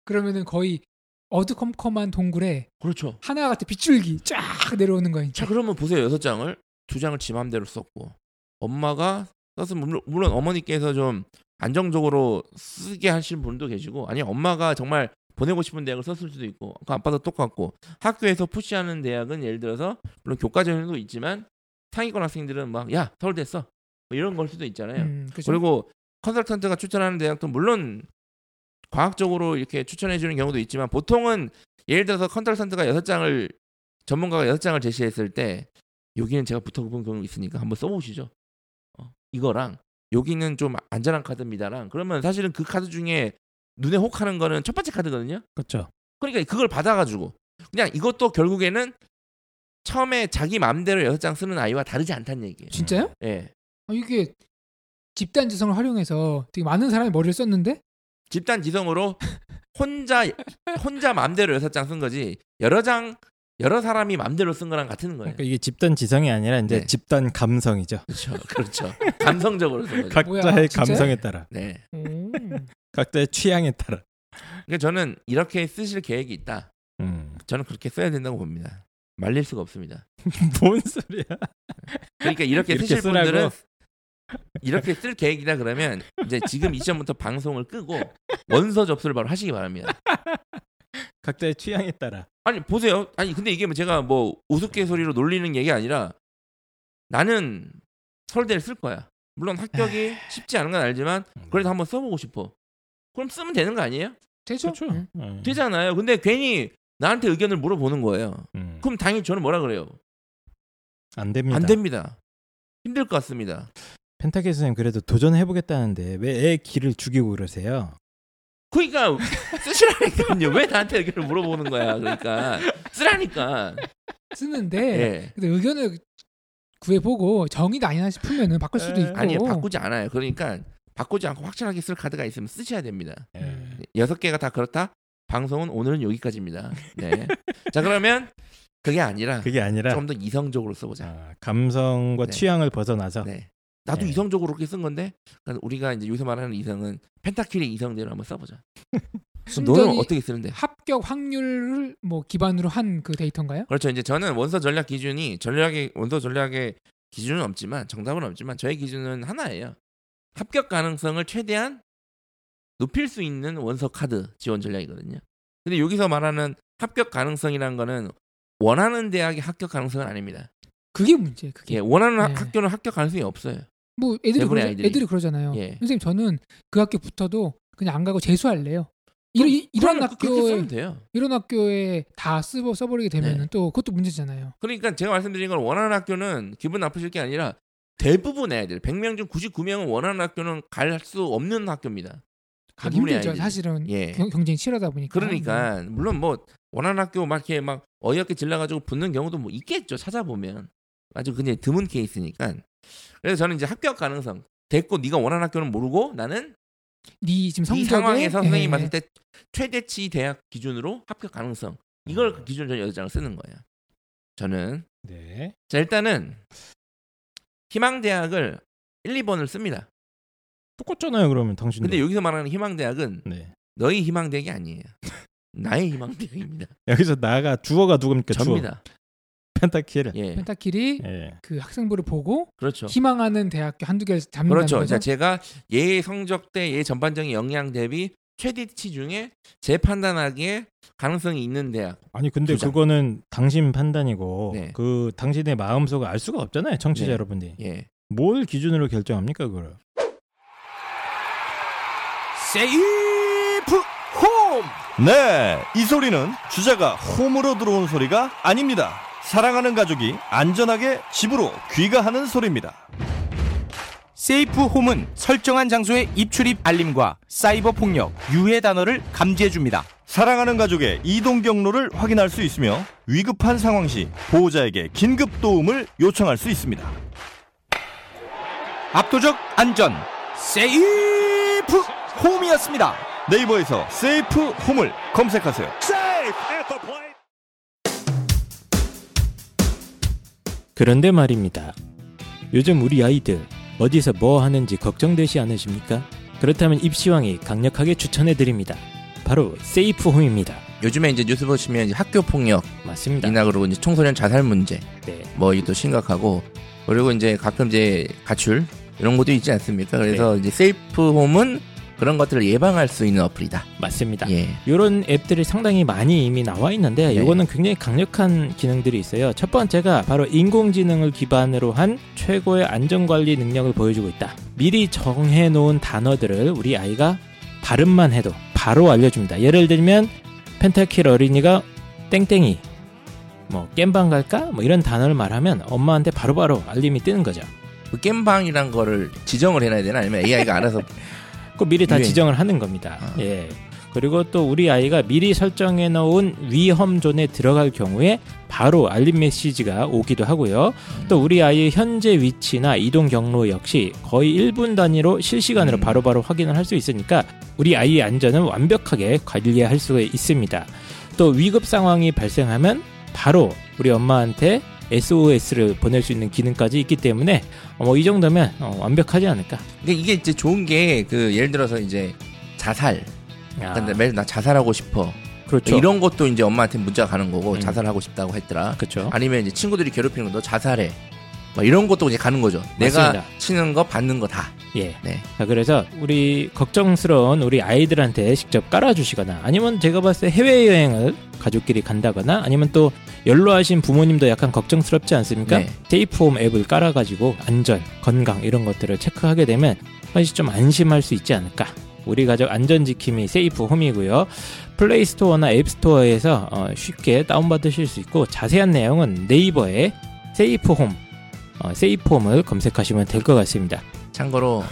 그러면은 거의 어두컴컴한 동굴에 그렇죠. 하나 같은 빗줄기 쫙 내려오는 거예요. 자 그러면 보세요 여섯 장을 두 장을 지 맘대로 썼고 엄마가 썼으면 물론, 물론 어머니께서 좀 안정적으로 쓰게 하신 분도 계시고 아니 엄마가 정말 보내고 싶은 대학을 썼을 수도 있고 그 아빠도 똑같고 학교에서 푸시하는 대학은 예를 들어서 물론 교과전에도 있지만 상위권 학생들은 막 야 서울대 써 뭐 이런 걸 수도 있잖아요. 음? 그리고 컨설턴트가 추천하는 대학도 물론 과학적으로 이렇게 추천해 주는 경우도 있지만 보통은 예를 들어서 컨설턴트가 여섯 장을 전문가가 여섯 장을 제시했을 때 여기는 제가 붙어본 경우 있으니까 한번 써보시죠. 어, 이거랑 여기는 좀 안전한 카드입니다랑 그러면 사실은 그 카드 중에 눈에 혹하는 거는 첫 번째 카드거든요. 그렇죠. 그러니까 그걸 받아가지고 그냥 이것도 결국에는 처음에 자기 마음대로 여섯 장 쓰는 아이와 다르지 않다는 얘기예요. 진짜요? 예. 아, 이게 집단 지성을 활용해서 되게 많은 사람이 머리를 썼는데 집단 지성으로 혼자 혼자 마음대로 여섯 장 쓴 거지 여러 장 여러 사람이 마음대로 쓴 거랑 같은 거예요. 그러니까 이게 집단 지성이 아니라 이제 네. 집단 감성이죠. 그렇죠, 그렇죠. 감성적으로 쓴 거죠. 각자의 뭐야? 감성에 따라, 네. 오. 각자의 취향에 따라. 그러니까 저는 이렇게 쓰실 계획이 있다. 음. 저는 그렇게 써야 된다고 봅니다. 말릴 수가 없습니다. (laughs) 뭔 소리야? 그러니까 이렇게, 이렇게 쓰실 쓰라고? 분들은 이렇게 쓸 계획이다 그러면 이제 지금 이 시점부터 방송을 끄고 원서 접수를 바로 하시기 바랍니다. (laughs) 각자의 취향에 따라. 아니 보세요. 아니 근데 이게 뭐 제가 뭐 우스갯소리로 놀리는 얘기 아니라 나는 서울대를 쓸 거야. 물론 합격이 쉽지 않은 건 알지만 그래도 한번 써보고 싶어. 그럼 쓰면 되는 거 아니에요? 되죠? 그렇죠. 음. 음. 되잖아요. 근데 괜히 나한테 의견을 물어보는 거예요. 음. 그럼 당연히 저는 뭐라 그래요? 안 됩니다. 안 됩니다. 힘들 것 같습니다. 펜타케 선생님 그래도 도전해 보겠다는데 왜 애 기를 죽이고 그러세요? 그러니까 쓰시라니까요. 왜 나한테 의견을 물어보는 거야? 그러니까 쓰라니까. 쓰는데 예. 근데 의견을 구해보고 정의가 아니나 싶으면은 바꿀 수도 에, 있고 아니요 바꾸지 않아요. 그러니까 바꾸지 않고 확실하게 쓸 카드가 있으면 쓰셔야 됩니다. 음. 여섯 개가 다 그렇다. 방송은 오늘은 여기까지입니다. 네. 자 그러면 그게 아니라 그게 아니라 좀 더 이성적으로 써보자. 아, 감성과 네. 취향을 벗어나서 네. 나도 네. 이성적으로 그렇게 쓴 건데 그러니까 우리가 이제 여기서 말하는 이성은 펜타킬의 이성대로 한번 써보자. 너는 어떻게 쓰는데? 합격 확률을 뭐 기반으로 한 그 데이터인가요? 그렇죠. 이제 저는 원서 전략 기준이 전략의 원서 전략의 기준은 없지만 정답은 없지만 저의 기준은 하나예요. 합격 가능성을 최대한 높일 수 있는 원서 카드 지원 전략이거든요. 근데 여기서 말하는 합격 가능성이란 거는 원하는 대학의 합격 가능성은 아닙니다. 그게 문제. 그게 예, 원하는 학- 네. 학교는 합격 가능성이 없어요. 뭐 애들이 아이들이. 애들이 그러잖아요. 예. 선생님 저는 그 학교 붙어도 그냥 안 가고 재수할래요. 이런 이- 이런 학교에. 이런 학교에 다 쓰고 써버리게 되면은 네. 또 그것도 문제잖아요. 그러니까 제가 말씀드린 건 원하는 학교는 기분 나쁘실 게 아니라 대부분 애들 100명 중 99명은 원하는 학교는 갈 수 없는 학교입니다. 가기 대부분의 힘들죠. 아이들이. 사실은 예. 경, 경쟁이 치열하다 보니까. 그러니까 물론 뭐 원하는 학교 막 이렇게 막 어이없게 질러가지고 붙는 경우도 뭐 있겠죠 찾아보면 아주 그냥 드문 케이스니까 그래서 저는 이제 합격 가능성 됐고 네가 원하는 학교는 모르고 나는 네 지금 이 성적에 상황에서 선생님이 예. 봤을 때 최대치 대학 기준으로 합격 가능성 이걸 음. 기준으로 장을 쓰는 거예요. 저는 네. 자 일단은 희망 대학을 1, 2번을 씁니다. 똑같잖아요. 그러면 당신도. 근데 여기서 말하는 희망 대학은 네. 너희 희망 대학이 아니에요. (laughs) 나의 희망 대학입니다. 여기서 나가 주어가 누굽니까? 주어. 접니다. 펜타키를. 예, 펜타킬이 예. 그 학생부를 보고 그렇죠. 희망하는 대학교 한두 개를 잡는다는 그렇죠. 거죠. 자, 제가 얘 성적 대 얘 전반적인 역량 대비 최대치 중에 제 판단하기에 가능성이 있는 대학. 아니 근데 두 장. 그거는 당신 판단이고 네. 그 당신의 마음속을 알 수가 없잖아요, 청취자 네. 여러분들이. 예. 뭘 기준으로 결정합니까, 그걸? 세이프 홈! 네, 이 소리는 주자가 홈으로 들어온 소리가 아닙니다. 사랑하는 가족이 안전하게 집으로 귀가하는 소리입니다. 세이프 홈은 설정한 장소의 입출입 알림과 사이버 폭력, 유해 단어를 감지해 줍니다. 사랑하는 가족의 이동 경로를 확인할 수 있으며 위급한 상황 시 보호자에게 긴급 도움을 요청할 수 있습니다. 압도적 안전 Safe Home이었습니다. 네이버에서 Safe Home을 검색하세요. 그런데 말입니다. 요즘 우리 아이들 어디서 뭐 하는지 걱정되지 않으십니까? 그렇다면 입시왕이 강력하게 추천해 드립니다. 바로 Safe Home입니다. 요즘에 이제 뉴스 보시면 이제 학교 폭력 맞습니다. 이나 그러고 이제 청소년 자살 문제 네. 뭐또 심각하고 그리고 이제 가끔 이제 가출 이런 것도 있지 않습니까? 그래서 네. 이제 세이프 홈은 그런 것들을 예방할 수 있는 어플이다. 맞습니다. 예. 이런 앱들이 상당히 많이 이미 나와 있는데 네. 이거는 굉장히 강력한 기능들이 있어요. 첫 번째가 바로 인공지능을 기반으로 한 최고의 안전관리 능력을 보여주고 있다. 미리 정해놓은 단어들을 우리 아이가 발음만 해도 바로 알려줍니다. 예를 들면 펜타킬 어린이가 땡땡이 뭐 겜방 갈까? 뭐 이런 단어를 말하면 엄마한테 바로바로 알림이 뜨는 거죠. 그 겜방이란 거를 지정을 해놔야 되나 아니면 AI가 알아서 (laughs) 그 미리 다 유행. 지정을 하는 겁니다. 아. 예. 그리고 또 우리 아이가 미리 설정해 놓은 위험 존에 들어갈 경우에 바로 알림 메시지가 오기도 하고요. 또 우리 아이의 현재 위치나 이동 경로 역시 거의 1분 단위로 실시간으로 음. 바로바로 확인을 할 수 있으니까 우리 아이의 안전은 완벽하게 관리할 수가 있습니다. 또 위급 상황이 발생하면 바로 우리 엄마한테 SOS를 보낼 수 있는 기능까지 있기 때문에 뭐 이 정도면 어, 완벽하지 않을까. 근데 이게 이제 좋은 게 그 예를 들어서 이제 자살 아, 근데 매일 나 자살하고 싶어 그렇죠. 이런 것도 이제 엄마한테 문자가 가는 거고 음. 자살하고 싶다고 했더라 그렇죠. 아니면 이제 친구들이 괴롭히는 거 너 자살해 막 이런 것도 이제 가는 거죠 내가 맞습니다. 치는 거 받는 거 다 예. 네. 자, 그래서 우리 걱정스러운 우리 아이들한테 직접 깔아주시거나 아니면 제가 봤을 때 해외여행을 가족끼리 간다거나 아니면 또 연로하신 부모님도 약간 걱정스럽지 않습니까? 네. Safe Home 앱을 깔아가지고 안전, 건강 이런 것들을 체크하게 되면 훨씬 좀 안심할 수 있지 않을까. 우리 가족 안전지킴이 Safe Home이고요. 플레이스토어나 앱스토어에서 어, 쉽게 다운받으실 수 있고 자세한 내용은 네이버에 Safe Home, 어, 세이프홈을 검색하시면 될 것 같습니다. 참고로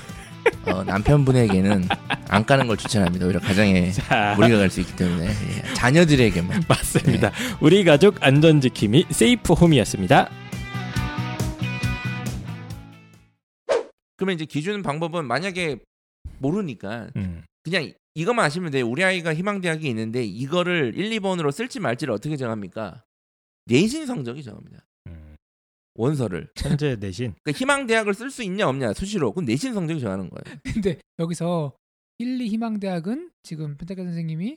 어, 남편분에게는 안 까는 걸 추천합니다 오히려 가정에 자, 무리가 갈 수 있기 때문에 예. 자녀들에게만 맞습니다. 우리 가족 안전 지킴이 세이프홈이었습니다. 그러면 이제 기준 방법은 만약에 모르니까 음. 그냥 이것만 아시면 돼요 우리 아이가 희망대학이 있는데 이거를 1, 2번으로 쓸지 말지를 어떻게 정합니까 내신 성적이 정합니다 음. 원서를. 현재 내신. 그러니까 희망 대학을 쓸 수 있냐 없냐 수시로 그럼 내신 성적이 정하는 거예요. (laughs) 근데 여기서 1, 2 희망 대학은 지금 펜타카 선생님이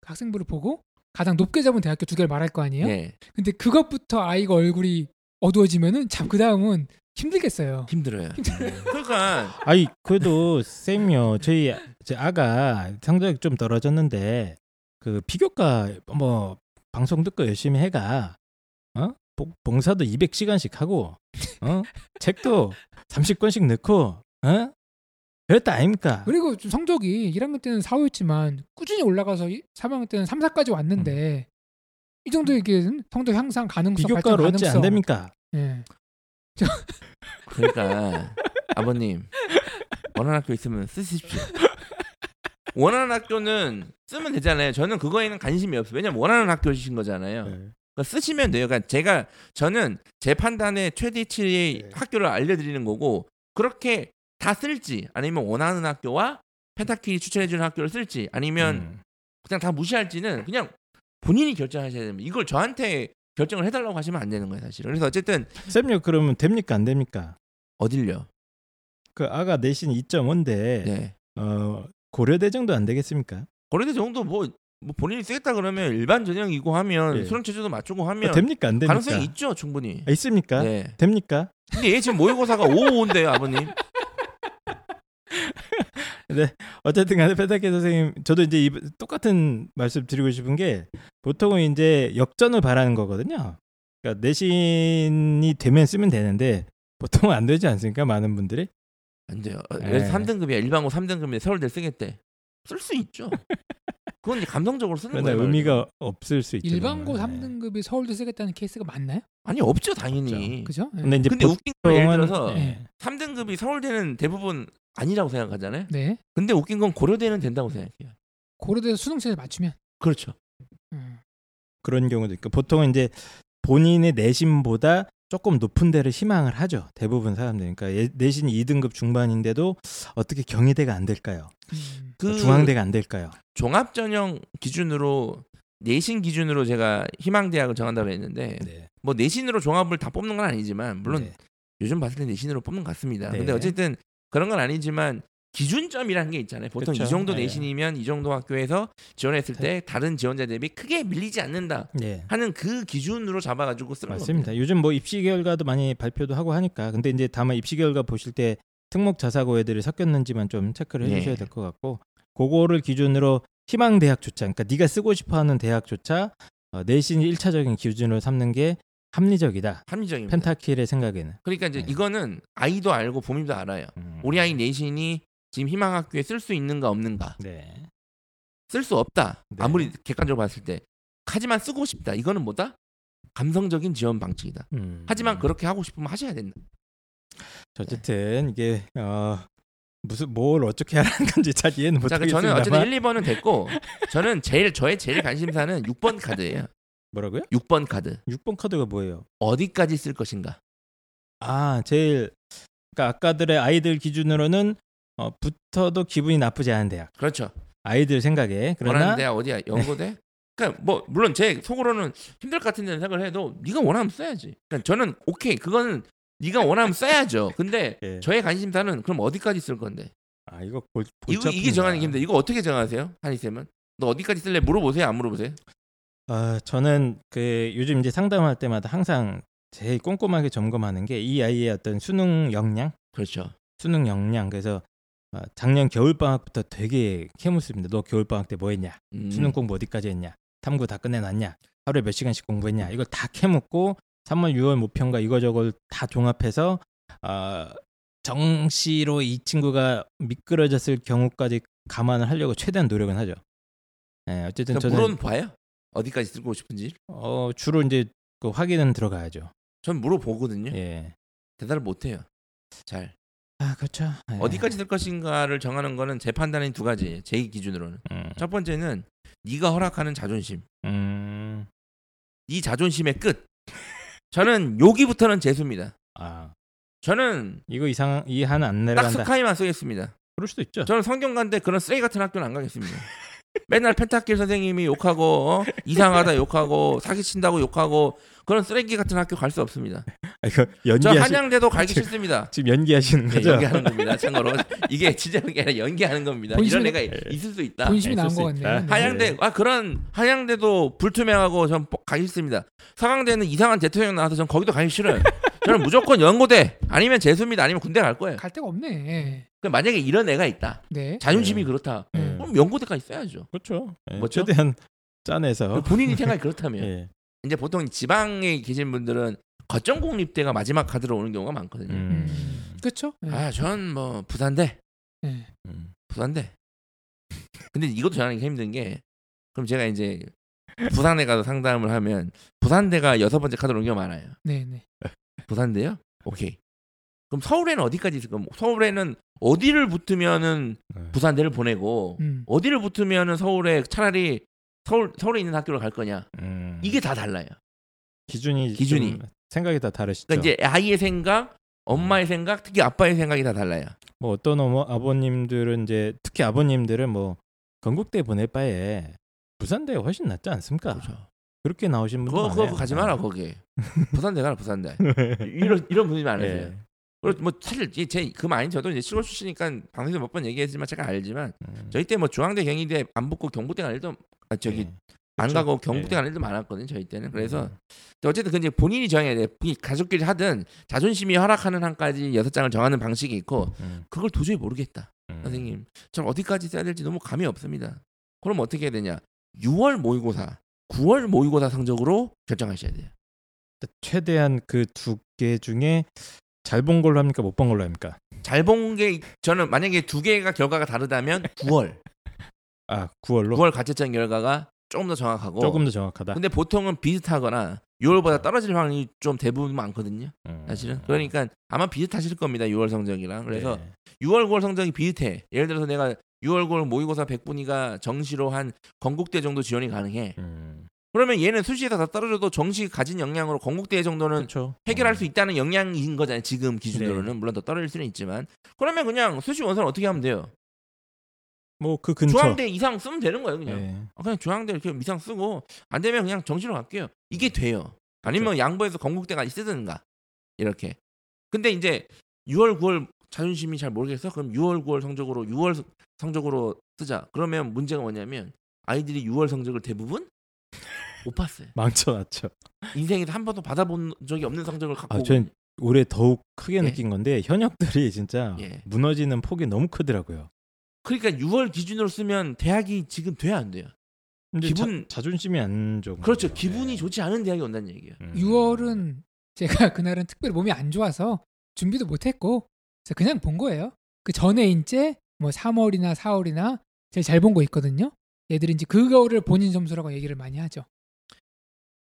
그 학생부를 보고 가장 높게 잡은 대학교 두 개를 말할 거 아니에요? 예 근데 그것부터 아이가 얼굴이 어두워지면은 참 그 다음은 힘들겠어요. 힘들어요. 그러니까 (laughs) 아이 그래도 쌤요. 저희 제 아가 성적이 좀 떨어졌는데 그 피교과 뭐 방송 듣고 열심히 해가 어 봉- 봉사도 200시간씩 하고 어 (laughs) 책도 30권씩 넣고 어 그랬다 아닙니까? 그리고 좀 성적이 1학년 때는 4, 5였지만 꾸준히 올라가서 3학년 때는 3, 4까지 왔는데 이 정도 이게 성적 향상 가능성 발전 비교과로 어찌 가능성 안 됩니까? 예. 그러니까 아버님 원하는 학교 있으면 쓰십시오. 원하는 학교는 쓰면 되잖아요. 저는 그거에는 관심이 없어요. 왜냐면 원하는 학교이신 거잖아요. 네. 그러니까 쓰시면 돼요. 그러니까 제가 저는 제 판단에 최대치의 네. 학교를 알려드리는 거고 그렇게 다 쓸지 아니면 원하는 학교와 펜타킬이 추천해주는 학교를 쓸지 아니면 음. 그냥 다 무시할지는 그냥 본인이 결정하셔야 됩니다. 이걸 저한테 결정을 해달라고 하시면 안 되는 거예요, 사실. 그래서 어쨌든 쌤요 그러면 됩니까 안 됩니까? 어딜요? 그 아가 내신 2.5인데 네. 어 고려대 정도 안 되겠습니까? 고려대 정도 뭐, 뭐 본인이 쓰겠다 그러면 일반 전형이고 하면 예. 수능 체제도 맞추고 하면 됩니까 안 됩니까? 가능성이 있죠 충분히. 아, 있습니까? 네. 됩니까? 근데 얘 지금 모의고사가 5, 5인데요 아버님. (laughs) 어쨌든 간에 페타케 선생님 저도 이제 이, 똑같은 말씀 드리고 싶은 게 보통은 이제 역전을 바라는 거거든요. 그러니까 내신이 되면 쓰면 되는데 보통은 안 되지 않습니까? 많은 분들이. 안 돼요. 어, 네. 그래서 3등급이야. 일반고 3등급인데 서울대 쓰겠대. 쓸 수 있죠. (laughs) 그건 이제 감성적으로 쓰는 거예요. 의미가 없을 수 있죠. 일반고 그러면. 네. 3등급이 서울대 쓰겠다는 케이스가 많나요? 아니 없죠 당연히. 그죠? 네. 근데 이제 근데 웃긴 건 예를 들어서 네. 3등급이 서울대는 대부분 아니라고 생각하잖아요. 네. 근데 웃긴 건 고려대는 된다고 생각해요. 고려대에서 수능체제 맞추면. 그렇죠. 음. 그런 경우도 있고 보통은 이제 본인의 내신보다 조금 높은 데를 희망을 하죠. 대부분 사람들. 그러니까 예- 내신이 2등급 중반인데도 어떻게 경희대가 안 될까요? 음. 그 중앙대가 안 될까요? 종합 전형 기준으로 내신 기준으로 제가 희망 대학을 정한다고 했는데 네. 뭐 내신으로 종합을 다 뽑는 건 아니지만 물론 네. 요즘 봤을 때 내신으로 뽑는 것 같습니다. 네. 근데 어쨌든 그런 건 아니지만 기준점이라는 게 있잖아요. 보통 그쵸. 이 정도 네. 내신이면 이 정도 학교에서 지원했을 때 다른 지원자 대비 크게 밀리지 않는다 네. 하는 그 기준으로 잡아가지고 쓰는 맞습니다. 겁니다. 요즘 뭐 입시 결과도 많이 발표도 하고 하니까 근데 이제 다만 입시 결과 보실 때 특목 자사고 애들이 섞였는지만 좀 체크를 네. 해주셔야 될 것 같고 그거를 기준으로 희망 대학조차 그러니까 네가 쓰고 싶어하는 대학조차 어, 내신 1차적인 기준으로 삼는 게 합리적이다. 합리적입니다. 펜타킬의 생각에는 그러니까 이제 네. 이거는 아이도 알고 보민도 알아요. 음. 우리 아이 내신이 지금 희망학교에 쓸 수 있는가 없는가 네. 쓸 수 없다. 네. 아무리 객관적으로 봤을 때 하지만 쓰고 싶다. 이거는 뭐다? 감성적인 지원 방식이다. 음. 하지만 그렇게 하고 싶으면 하셔야 된다. 어쨌든 이게 어, 무슨 뭘 어떻게 하라는 건지 잘 이해는 자, 그 못하겠습니다. 저는 어쨌든 1, 2번은 됐고 저는 제일 저의 제일 관심사는 6번 카드예요. 뭐라고요? 6번 카드. 6번 카드가 뭐예요? 어디까지 쓸 것인가? 아, 제일 그러니까 아까들의 아이들 기준으로는 어, 붙어도 기분이 나쁘지 않은 대학. 그렇죠. 아이들 생각에 그러나 대학 어디야? 연고대? (laughs) 그러니까 뭐 물론 제 속으로는 힘들 것 같은 데는 생각을 해도 네가 원하면 써야지. 그러니까 저는 오케이 그거는 네가 원하면 써야죠. 근데 (laughs) 예. 저의 관심사는 그럼 어디까지 쓸 건데? 아 이거 골, 이거 이게. 정하는 게 힘들어. 이거 어떻게 정하세요? 한이 쌤은? 너 어디까지 쓸래? 물어보세요. 안 물어보세요? 아, 저는 그 요즘 이제 상담할 때마다 항상 제일 꼼꼼하게 점검하는 게 이 아이의 어떤 수능 역량, 그렇죠. 수능 역량. 그래서 어, 작년 겨울 방학부터 되게 캐묻습니다. 너 겨울 방학 때 뭐 했냐? 음. 수능 공부 어디까지 했냐? 탐구 다 끝내놨냐? 하루에 몇 시간씩 공부했냐? 이걸 다 캐묻고 3월, 6월 모평가 이거저걸 다 종합해서 아 정시로 이 친구가 미끄러졌을 경우까지 감안을 하려고 최대한 노력은 하죠. 네, 어쨌든 그러니까 저는 물어는 봐요. 어디까지 쓰고 싶은지. 어, 주로 이제 그 확인은 들어가야죠. 전 물어보거든요. 예. 대답을 못 해요. 잘. 아 그렇죠. 예. 어디까지 쓸 것인가를 정하는 거는 제 판단인 두 가지. 제 기준으로는. 음, 첫 번째는 네가 허락하는 자존심. 음, 이 자존심의 끝. 저는 여기부터는 재수입니다. 아 저는 이거 이상 이한안딱 내려간다. 스카이만 쓰겠습니다. 그럴 수도 있죠. 저는 성경관대 그런 쓰레기 같은 학교는 안 가겠습니다. 맨날 펜타킬 선생님이 욕하고 어? 이상하다 욕하고 사기친다고 욕하고 그런 쓰레기 같은 학교 갈 수 없습니다. 아, 이거 저 연기하시 한양대도 가기 싫습니다. 지금 연기하시는 네, 거죠? 연기하는 겁니다. 참고로 이게 진짜 게 아니라 연기하는 겁니다. 본심이- 이런 애가 있을 수 있다. 본심이 나온 있을 것수 같네요. 있다. 네. 한양대 아 그런 한양대도 불투명하고 전 뻑- 가기 싫습니다. 서강대는 이상한 대통령 나와서 전 거기도 가기 싫어요. 저는 무조건 연고대 아니면 재수입니다. 아니면 군대 갈 거예요. 갈 데가 없네. 그럼 만약에 이런 애가 있다. 네. 자존심이 그렇다. 네. 그럼 연고대까지 써야죠. 그렇죠. 예, 뭐죠? 최대한 짜내서 본인이 생각이 그렇다면 (laughs) 예. 이제 보통 지방에 계신 분들은 거점 공립대가 마지막 카드로 오는 경우가 많거든요. 음. 그렇죠. 네. 아, 전 뭐 부산대, 네. 음. 부산대. 근데 이것도 정하기 힘든 게 그럼 제가 이제 부산에 가서 상담을 하면 부산대가 여섯 번째 카드로 오는 경우가 많아요. 네, 네. 부산대요? 오케이. 그럼 서울에는 어디까지 있을까? 뭐 서울에는 어디를 붙으면은 네. 부산대를 보내고 음. 어디를 붙으면은 서울에 차라리 서울 서울에 있는 학교를 갈 거냐? 음. 이게 다 달라요. 기준이 기준이. 좀 생각이 다 다르시죠. 그러니까 이제 아이의 생각, 엄마의 생각, 특히 아빠의 생각이 다 달라요. 뭐 어떤 어머 아버님들은 이제 특히 아버님들은 뭐 건국대 보낼 바에 부산대가 훨씬 낫지 않습니까? 그렇죠. 그렇게 나오신 분들 그거. 그거 가지 마라 거기. (laughs) 부산대 가라 부산대. 이런 이런 분들이 많으세요. 예. 그리고 뭐 사실 제그 많이 저도 이제 시골 출신이니까 방송에서 몇 번 얘기했지만 제가 알지만 음. 저희 때 뭐 중앙대 경희대 안 붙고 경북대 갈 일도 아 저기 예. 안. 가고 경북대 예. 가는 애들 많았거든요 저희 때는 그래서 음. 어쨌든 그 이제 본인이 정해야 돼이 가족끼리 하든 자존심이 허락하는 한까지 여섯 장을 정하는 방식이 있고 음, 그걸 도저히 모르겠다 음. 선생님 저 어디까지 써야 될지 너무 감이 없습니다 그럼 어떻게 해야 되냐 6월 모의고사 9월 모의고사 성적으로 결정하셔야 돼요 최대한 그 두 개 중에 잘 본 걸로 합니까 못 본 걸로 합니까? 잘 본 게 저는 만약에 두 개가 결과가 다르다면 9월 (laughs) 아 9월로 9월 가채점 결과가 조금 더 정확하고 조금 더 정확하다. 근데 보통은 비슷하거나 6월보다 떨어질 확률이 좀 대부분 많거든요. 음. 사실은 그러니까 아마 비슷하실 겁니다. 6월 성적이랑 그래서 네. 6월 9월 성적이 비슷해. 예를 들어서 내가 6월 9월 모의고사 100분위가 정시로 한 건국대 정도 지원이 가능해. 음. 그러면 얘는 수시에서 다 떨어져도 정시 가진 역량으로 건국대 정도는 그렇죠. 해결할 음. 수 있다는 역량인 거잖아요. 지금 기준으로는 물론 더 떨어질 수는 있지만 그러면 그냥 수시 원서는 어떻게 하면 돼요? 뭐 그 근처. 중앙대 이상 쓰면 되는 거예요, 그냥. 네. 아, 그냥 중앙대 이렇게 이상 쓰고 안 되면 그냥 정시로 갈게요. 이게 돼요. 아니면 양보해서 건국대까지 쓰든가 이렇게. 근데 이제 6월 9월 자존심이 잘 모르겠어. 그럼 6월 9월 성적으로 6월 성적으로 쓰자. 그러면 문제가 뭐냐면 아이들이 6월 성적을 대부분 못 봤어요. (laughs) 망쳐놨죠. 인생에서 한 번도 받아본 적이 없는 성적을 갖고 아, 전 올해 더욱 크게 예. 느낀 건데 현역들이 진짜 예. 무너지는 폭이 너무 크더라고요. 그러니까 6월 기준으로 쓰면 대학이 지금 돼야 안 돼요. 근데 기분- 자, 존심이안 좋은 그렇죠. 거죠. 기분이 예. 좋지 않은 대학이 온다는 얘기예요. 음. 6월은 제가 (laughs) 그날은 특별히 몸이 안 좋아서 준비도 못 했고 그래서 그냥 본 거예요. 그 전에 이제 뭐 3월이나 4월이나 제일 잘 본 거 있거든요. 얘들이 이제 그거를 본인 점수라고 얘기를 많이 하죠.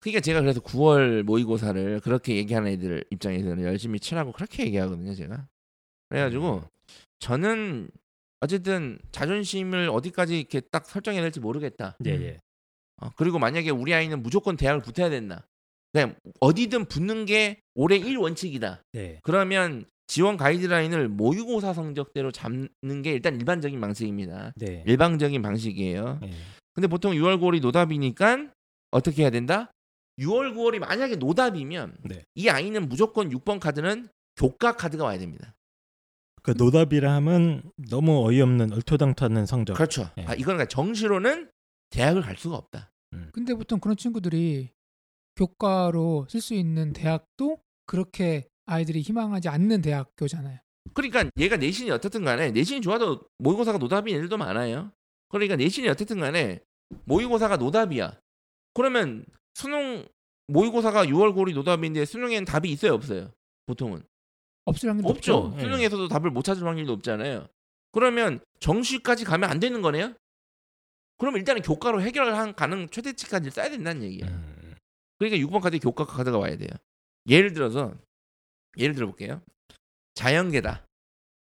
그러니까 제가 그래서 9월 모의고사를 그렇게 얘기하는 애들 입장에서는 열심히 치라고 그렇게 얘기하거든요, 제가. 그래가지고 저는 어쨌든 자존심을 어디까지 이렇게 딱 설정해야 될지 모르겠다. 예, 예. 어, 그리고 만약에 우리 아이는 무조건 대학을 붙어야 된다. 그냥 어디든 붙는 게 올해 1 원칙이다. 네. 그러면 지원 가이드라인을 모의고사 성적대로 잡는 게 일단 일반적인 방식입니다. 네. 일방적인 방식이에요. 예. 근데 보통 6월 9월이 노답이니까 어떻게 해야 된다? 6월 9월이 만약에 노답이면 네. 이 아이는 무조건 6번 카드는 교과 카드가 와야 됩니다. 그 노답이라 하면 너무 어이없는 얼토당토하는 성적. 그렇죠. 예. 아, 이건 그러니까 정시로는 대학을 갈 수가 없다. 근데 보통 그런 친구들이 교과로 쓸 수 있는 대학도 그렇게 아이들이 희망하지 않는 대학교잖아요. 그러니까 얘가 내신이 어떻든 간에 내신이 좋아도 모의고사가 노답인 애들도 많아요. 그러니까 내신이 어떻든 간에 모의고사가 노답이야. 그러면 수능 모의고사가 6월 9월이 노답인데 수능에는 답이 있어요 없어요? 보통은 없을 확률 없죠. 예. 수능에서도 답을 못 찾을 확률도 없잖아요. 그러면 정시까지 가면 안 되는 거네요? 그러면 일단은 교과로 해결할 가능 최대치까지 써야 된다는 얘기야. 음. 그러니까 6번 카드에 교과 카드가 와야 돼요. 예를 들어서 예를 들어 볼게요. 자연계다.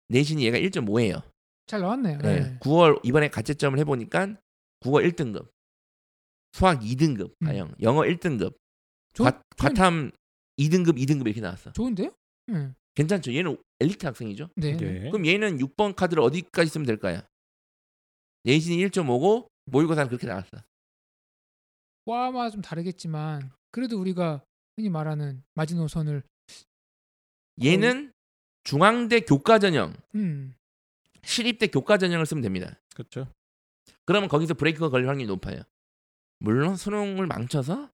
내신이 얘가 1.5예요. 잘 나왔네요. 네. 네. 9월 이번에 가채점을 해보니까 국어 1등급, 수학 2등급, 음. 가영, 영어 1등급, 좋- 과, 과탐 2등급, 2등급 이렇게 나왔어. 좋은데요? 네. 괜찮죠? 얘는 엘리트 학생이죠. 네. 네. 그럼 얘는 6번 카드를 어디까지 쓰면 될까요? 내신이 1.5고 모의고사는 그렇게 나왔어. 과마다 좀 다르겠지만 그래도 우리가 흔히 말하는 마지노선을 얘는 중앙대 교과 전형, 음, 시립대 교과 전형을 쓰면 됩니다. 그렇죠. 그러면 거기서 브레이크가 걸릴 확률이 높아요. 물론 수능을 망쳐서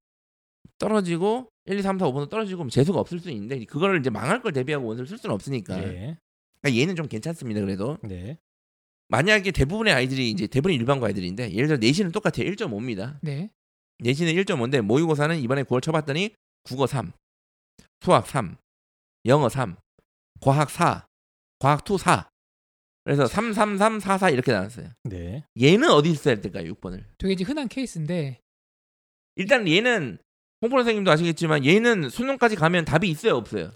떨어지고 1, 2, 3, 4, 5번도 떨어지고 재수가 없을 수 있는데 그거를 이제 망할 걸 대비하고 원서를 쓸 수는 없으니까 예. 그러니까 얘는 좀 괜찮습니다. 그래도 네. 만약에 대부분의 아이들이 이제 대부분 일반고 아이들인데 예를 들어 내신은 똑같아요. 1.5입니다. 네. 내신은 1.5인데 모의고사는 이번에 9월 쳐봤더니 국어 3, 수학 3, 영어 3, 과학 4, 과학 2 4. 그래서 3, 3, 3, 4, 4 이렇게 나왔어요. 네. 얘는 어디 있어야 될까요? 6번을. 되게 이제 흔한 케이스인데 일단 얘는 홍보 선생님도 아시겠지만 얘는 수능까지 가면 답이 있어요 없어요?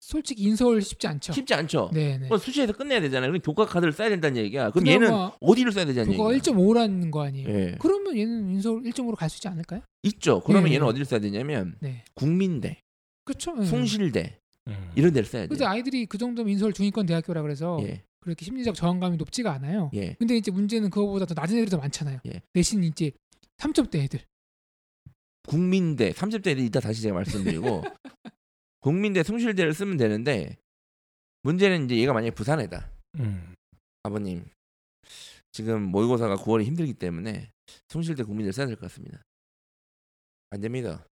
솔직히 인서울 쉽지 않죠. 쉽지 않죠. 네, 네. 그럼 수시에서 끝내야 되잖아요. 그럼 교과 카드를 써야 된다는 얘기야. 그럼 얘는 어디를 써야 되냐는 얘기야. 1.5라는 거 아니에요. 예. 그러면 얘는 인서울 1.5로 갈 수 있지 않을까요? 있죠. 그러면 예. 얘는 어디를 써야 되냐면 네. 국민대, 그렇죠. 숭실대 음. 이런 데를 써야 근데 돼요. 아이들이 그 정도면 인서울 중위권 대학교라 그래서 예. 그렇게 심리적 저항감이 높지가 않아요. 예. 근데 이제 문제는 그거보다 더 낮은 애들이 더 많잖아요. 예. 대신 이제 3점대 애들. 국민대 30대에 이따 다시 제가 말씀드리고 (laughs) 국민대 숭실대를 쓰면 되는데 문제는 이제 얘가 만약에 부산에다 음. 아버님 지금 모의고사가 9월에 힘들기 때문에 숭실대 국민들 써야 될 것 같습니다. 안 됩니다.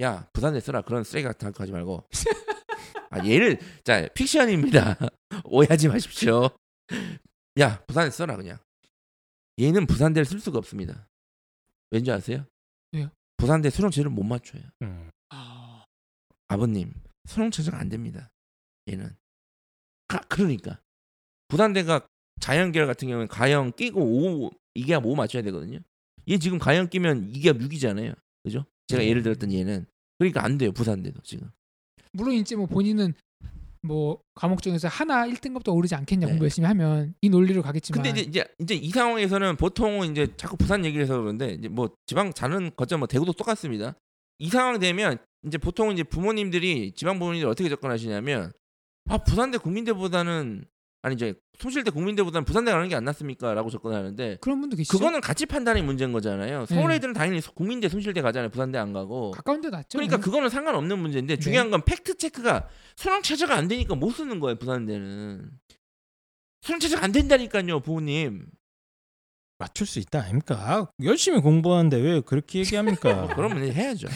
야 부산대 써라 그런 쓰레기 같은 거 하지 말고. (laughs) 아 얘를 자 픽션입니다. (laughs) 오해하지 마십시오. 야 부산대 써라 그냥. 얘는 부산대를 쓸 수가 없습니다. 왠지 아세요? 왜요? 부산대 수능체를 못 맞춰요. 음. 아, 아버님 수능체제가 안 됩니다. 얘는. 아, 그러니까 부산대가 자연계열 같은 경우는 가형 끼고 5 이계압 5 맞춰야 되거든요. 얘 지금 가형 끼면 이계압 6이잖아요. 그죠? 제가 네. 예를 들었던 얘는 그러니까 안 돼요. 부산대도 지금. 물론 이제 뭐 본인은 뭐 과목 중에서 하나 1등급도 오르지 않겠냐 네. 공부 열심히 하면 이 논리로 가겠지만 근데 이제, 이제 이제 이 상황에서는 보통 이제 자꾸 부산 얘기를 해서 그런데 이제 뭐 지방 자는 거점 뭐 대구도 똑같습니다. 이 상황 되면 이제 보통 이제 부모님들이 지방 부모님들 어떻게 접근하시냐면 아 부산대 국민대보다는 아니 이제 숭실대 국민대보다는 부산대 가는 게 안 낫습니까라고 접근하는데 그런 분도 계시죠. 그거는 가치 판단의 문제인 거잖아요. 서울 네. 애들은 당연히 국민대 숭실대 가잖아요. 부산대 안 가고. 가까운 데 낫죠. 그러니까 네. 그거는 상관없는 문제인데 중요한 건 팩트 체크가 수능 체제가 안 되니까 못 쓰는 거예요. 부산대는 수능 체제가 안 된다니까요, 부모님. 맞출 수 있다 아닙니까? 열심히 공부하는데 왜 그렇게 얘기합니까? (laughs) 그러면 이제 해야죠.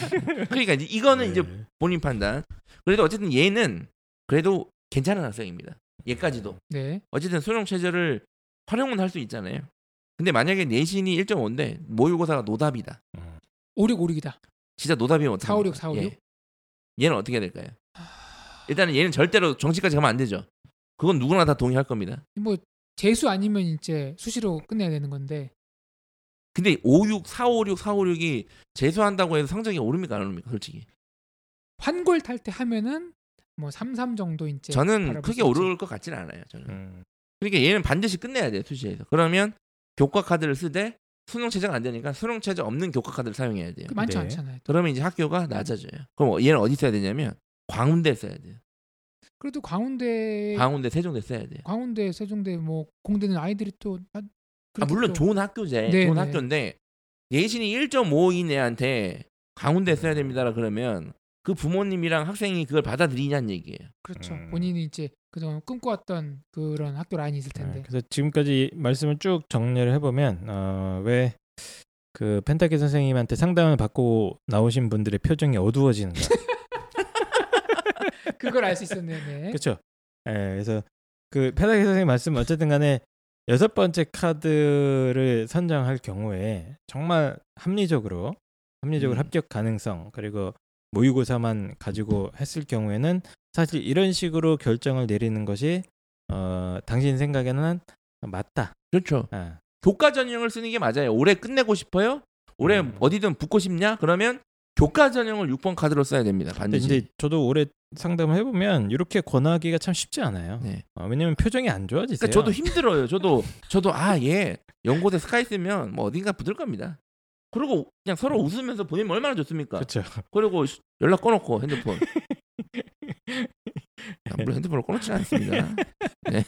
그러니까 이제 이거는 이제 네. 본인 판단. 그래도 어쨌든 얘는 그래도 괜찮은 학생입니다. 얘까지도 네. 어쨌든 수능 체제를 활용은 할 수 있잖아요. 근데 만약에 내신이 1.5인데 모의고사가 노답이다. 56, 56이다. 진짜 노답이면 어떻게 456, 합니까? 456? 예. 얘는 어떻게 해야 될까요? 일단은 얘는 절대로 정시까지 가면 안 되죠. 그건 누구나 다 동의할 겁니다. 뭐 재수 아니면 이제 수시로 끝내야 되는 건데 근데 56, 456, 456이 재수한다고 해서 성적이 오릅니까 안 오릅니까? 솔직히. 환골 탈때 하면은 뭐 33 정도 이제 저는 크게. 오를 것 같지는 않아요. 저는. 음. 그러니까 얘는 반드시 끝내야 돼요. 수시에서. 그러면 교과 카드를 쓰되 수능 체제가 안 되니까 수능 체제 없는 교과 카드를 사용해야 돼요. 그 많지 네. 않잖아요. 그러면 이제 학교가 낮아져요. 그럼 얘는 어디 써야 되냐면 광운대 써야 돼요. 그래도 광운대 광운대, 세종대 써야 돼요. 광운대, 세종대 뭐 공대는 아이들이 또 아, 아, 물론 또- 좋은 학교제, 네, 좋은 네. 학교인데 예신이 1.5인 애한테 강운대 써야 됩니다라 그러면 그 부모님이랑 학생이 그걸 받아들이냐는 얘기예요. 그렇죠. 음. 본인이 이제 그동안 꿈꿔왔던 그런 학교 라인이 있을 텐데. 네, 그래서 지금까지 말씀을 쭉 정리를 해보면 어, 왜 그 펜타키 선생님한테 상담을 받고 나오신 분들의 표정이 어두워지는가? (laughs) 그걸 알 수 있었네요. 네. 그렇죠. 예, 그래서 그 펜타키 선생님 말씀 어쨌든간에 여섯 번째 카드를 선정할 경우에 정말 합리적으로 합리적으로 음. 합격 가능성 그리고 모의고사만 가지고 했을 경우에는 사실 이런 식으로 결정을 내리는 것이 어, 당신 생각에는 맞다. 그렇죠. 아, 교과 전형을 쓰는 게 맞아요. 올해 끝내고 싶어요? 올해 음. 어디든 붙고 싶냐? 그러면 교과 전형을 6번 카드로 써야 됩니다. 근데 반드시. 이제 저도 올해 상담을 해보면 이렇게 권하기가 참 쉽지 않아요. 네. 어, 왜냐면 표정이 안 좋아지세요. 그러니까 저도 힘들어요. 저도 저도 아얘 연고대 스카이 쓰면 뭐 어딘가 붙을 겁니다. 그리고 그냥 서로 웃으면서 보내면 얼마나 좋습니까? 그렇죠. 그리고 연락 꺼놓고 핸드폰. 아, 물론 핸드폰을 꺼놓지는 않습니다. 네.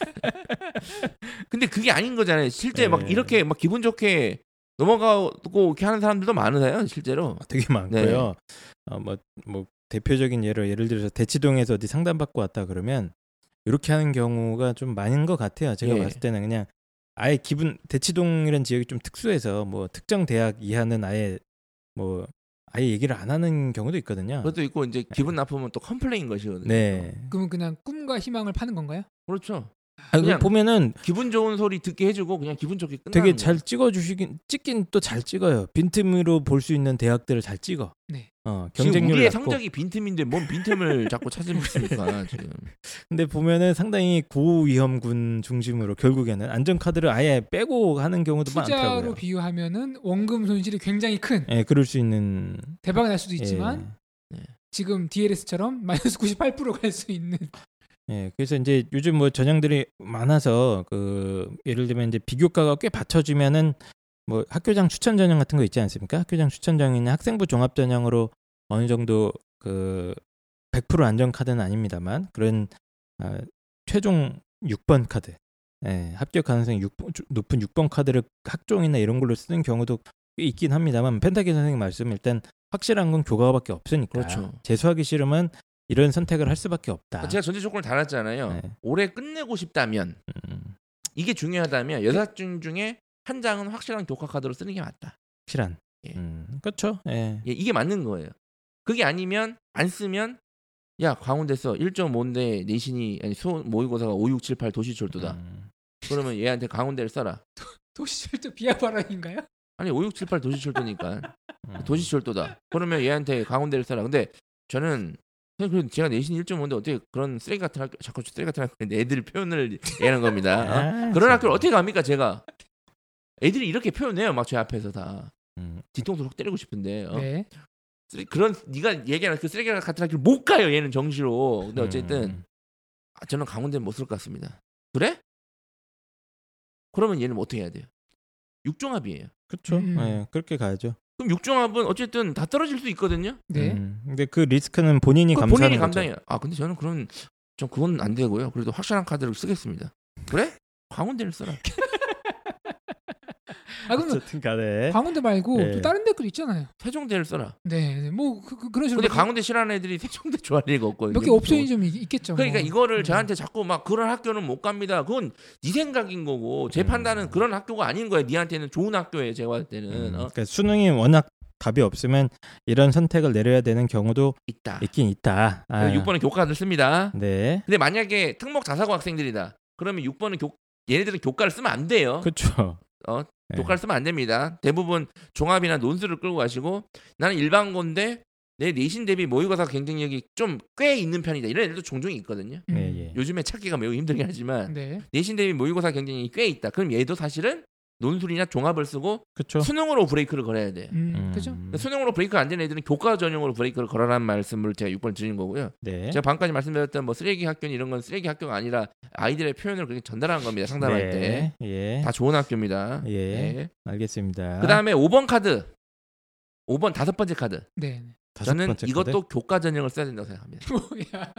근데 그게 아닌 거잖아요. 실제 막 네. 이렇게 막 기분 좋게 넘어가고 이렇게 하는 사람들도 많으세요, 실제로. 되게 많고요. 어, 뭐, 뭐 대표적인 예로 예를 들어서 대치동에서 어디 상담받고 왔다 그러면 이렇게 하는 경우가 좀 많은 것 같아요. 제가 예. 봤을 때는 그냥 아예 기분 대치동이라는 지역이 좀 특수해서 뭐 특정 대학 이하는 아예 뭐 아예 얘기를 안 하는 경우도 있거든요. 그것도 있고 이제 기분 나쁘면 또 complain 거시거든요. 네. 그러면 그냥 꿈과 희망을 파는 건가요? 그렇죠. 아, 그 그냥 보면은 기분 좋은 소리 듣게 해주고 그냥 기분 좋게 끝나는 되게. 잘 찍어주시긴 찍긴 또 잘 찍어요. 빈틈으로 볼 수 있는 대학들을 잘 찍어. 네. 어 경쟁률 우리의 낮고. 성적이 빈틈인데 뭔 빈틈을 (laughs) 자꾸 찾으십니까 지금? 근데 보면은 상당히 고위험군 중심으로 결국에는 안전 카드를 아예 빼고 하는 경우도 투자로 많더라고요. 비유하면은 원금 손실이 굉장히 큰 예, 그럴 수 있는 대박이 날 수도 있지만 예. 지금 DLS처럼 마이너스 98%갈 수 있는 예, 그래서 이제 요즘 뭐 전형들이 많아서 그 예를 들면 이제 비교과가 꽤 받쳐주면은 뭐 학교장 추천 전형 같은 거 있지 않습니까? 학교장 추천 전형이나 학생부 종합 전형으로 어느 정도 그 100% 안전 카드는 아닙니다만 그런 아, 최종 6번 카드, 예, 합격 가능성이 6, 높은 6번 카드를 학종이나 이런 걸로 쓰는 경우도 꽤 있긴 합니다만 펜타키 선생님 말씀 일단 확실한 건 교과밖에 없으니까 그렇죠. 재수하기 싫으면 이런 선택을 할 수밖에 없다. 제가 전제 조건을 달았잖아요. 네. 올해 끝내고 싶다면 음. 이게 중요하다면 여섯 장 중에 한 장은 확실한 교과 카드로 쓰는 게 맞다. 실한. 예. 음, 그렇죠. 예. 예, 이게 맞는 거예요. 그게 아니면 안 쓰면 야 광운대서 1.5인데 내신이 아니 소 모의고사가 5, 6, 7, 8 도시철도다. 음. 그러면 얘한테 강원대를 써라. (laughs) 도시철도 비하 발언인가요? 아니 5, 6, 7, 8 도시철도니까 (laughs) 음. 도시철도다. 그러면 얘한테 강원대를 써라. 근데 저는 그 제가 내신 1.5인데 어떻게 그런 쓰레기 같은 학교 자꾸 쓰레기 같은 학교 애들 표현을 얘기하는 겁니다. (laughs) 어? 아, 그런 참. 학교를 어떻게 갑니까 제가? 애들이 이렇게 표현해요. 막 제 앞에서 다 음. 뒤통수로 확 때리고 싶은데 어? 네. 쓰레- 그런 네가 얘기하는 그 쓰레기 같은 학교를 못 가요. 얘는 정시로. 근데 어쨌든 음. 아, 저는 강원대는 못쓸 것 같습니다. 그래? 그러면 얘는 뭐 어떻게 해야 돼요? 육종합이에요. 그렇죠. 음. 예, 그렇게 가야죠. 그럼 육종합은 어쨌든 다 떨어질 수 있거든요. 네. 음, 근데 그 리스크는 본인이 그 감수하는 본인이. 감당해요. 아 근데 저는 그런 전 그건 안 되고요. 그래도 확실한 카드를 쓰겠습니다. 그래? 강원대를 써라. (laughs) 아 그러면 어쨌든 간에 광운대 말고 네. 또 다른 데도 있잖아요. 세종대를 써라. 네, 네. 뭐 그, 그, 런 식으로 근데 강원대 싫어하는 애들이 세종대 좋아할 리가 없거든요. 몇 개 옵션이 좀 있, 있겠죠. 그러니까 뭐. 이거를 음. 저한테 자꾸 막 그런 학교는 못 갑니다. 그건 네 생각인 거고 제 음. 판단은 그런 학교가 아닌 거예요. 니한테는 좋은 학교예요. 제가 봤을 때는 음, 어? 그러니까 수능이 워낙 답이 없으면 이런 선택을 내려야 되는 경우도 있다. 있긴 있다. 아, 6번은 교과를 씁니다. 네, 근데 만약에 특목 자사고 학생들이다. 그러면 6번은 교 얘네들은 교과를 쓰면 안 돼요. 그렇죠. 어, 네. 교과를 쓰면 안 됩니다. 대부분 종합이나 논술을 끌고 가시고 나는 일반고인데 내 내신 대비 모의고사 경쟁력이 좀 꽤 있는 편이다. 이런 애들도 종종 있거든요. 음. 네, 예. 요즘에 찾기가 매우 힘들긴 하지만 네. 내신 대비 모의고사 경쟁력이 꽤 있다. 그럼 얘도 사실은 논술이나 종합을 쓰고 그렇죠. 수능으로 브레이크를 걸어야 돼요. 음, 음, 그죠? 수능으로 브레이크 안 되는 애들은 교과 전형으로 브레이크를 걸어라는 말씀을 제가 6번 드린 거고요. 네. 제가 방금까지 말씀드렸던 뭐 쓰레기 학교는 이런 건 쓰레기 학교가 아니라 아이들의 표현을 그렇게 전달하는 겁니다. 상담할 때. 네. 예. 다 좋은 학교입니다. 예. 네. 알겠습니다. 그다음에 5번 카드. 5번 다섯 번째 카드. 네. 다섯 저는 번째 이것도 카드? 교과 전형을 써야 된다고 생각합니다. (laughs) 뭐야?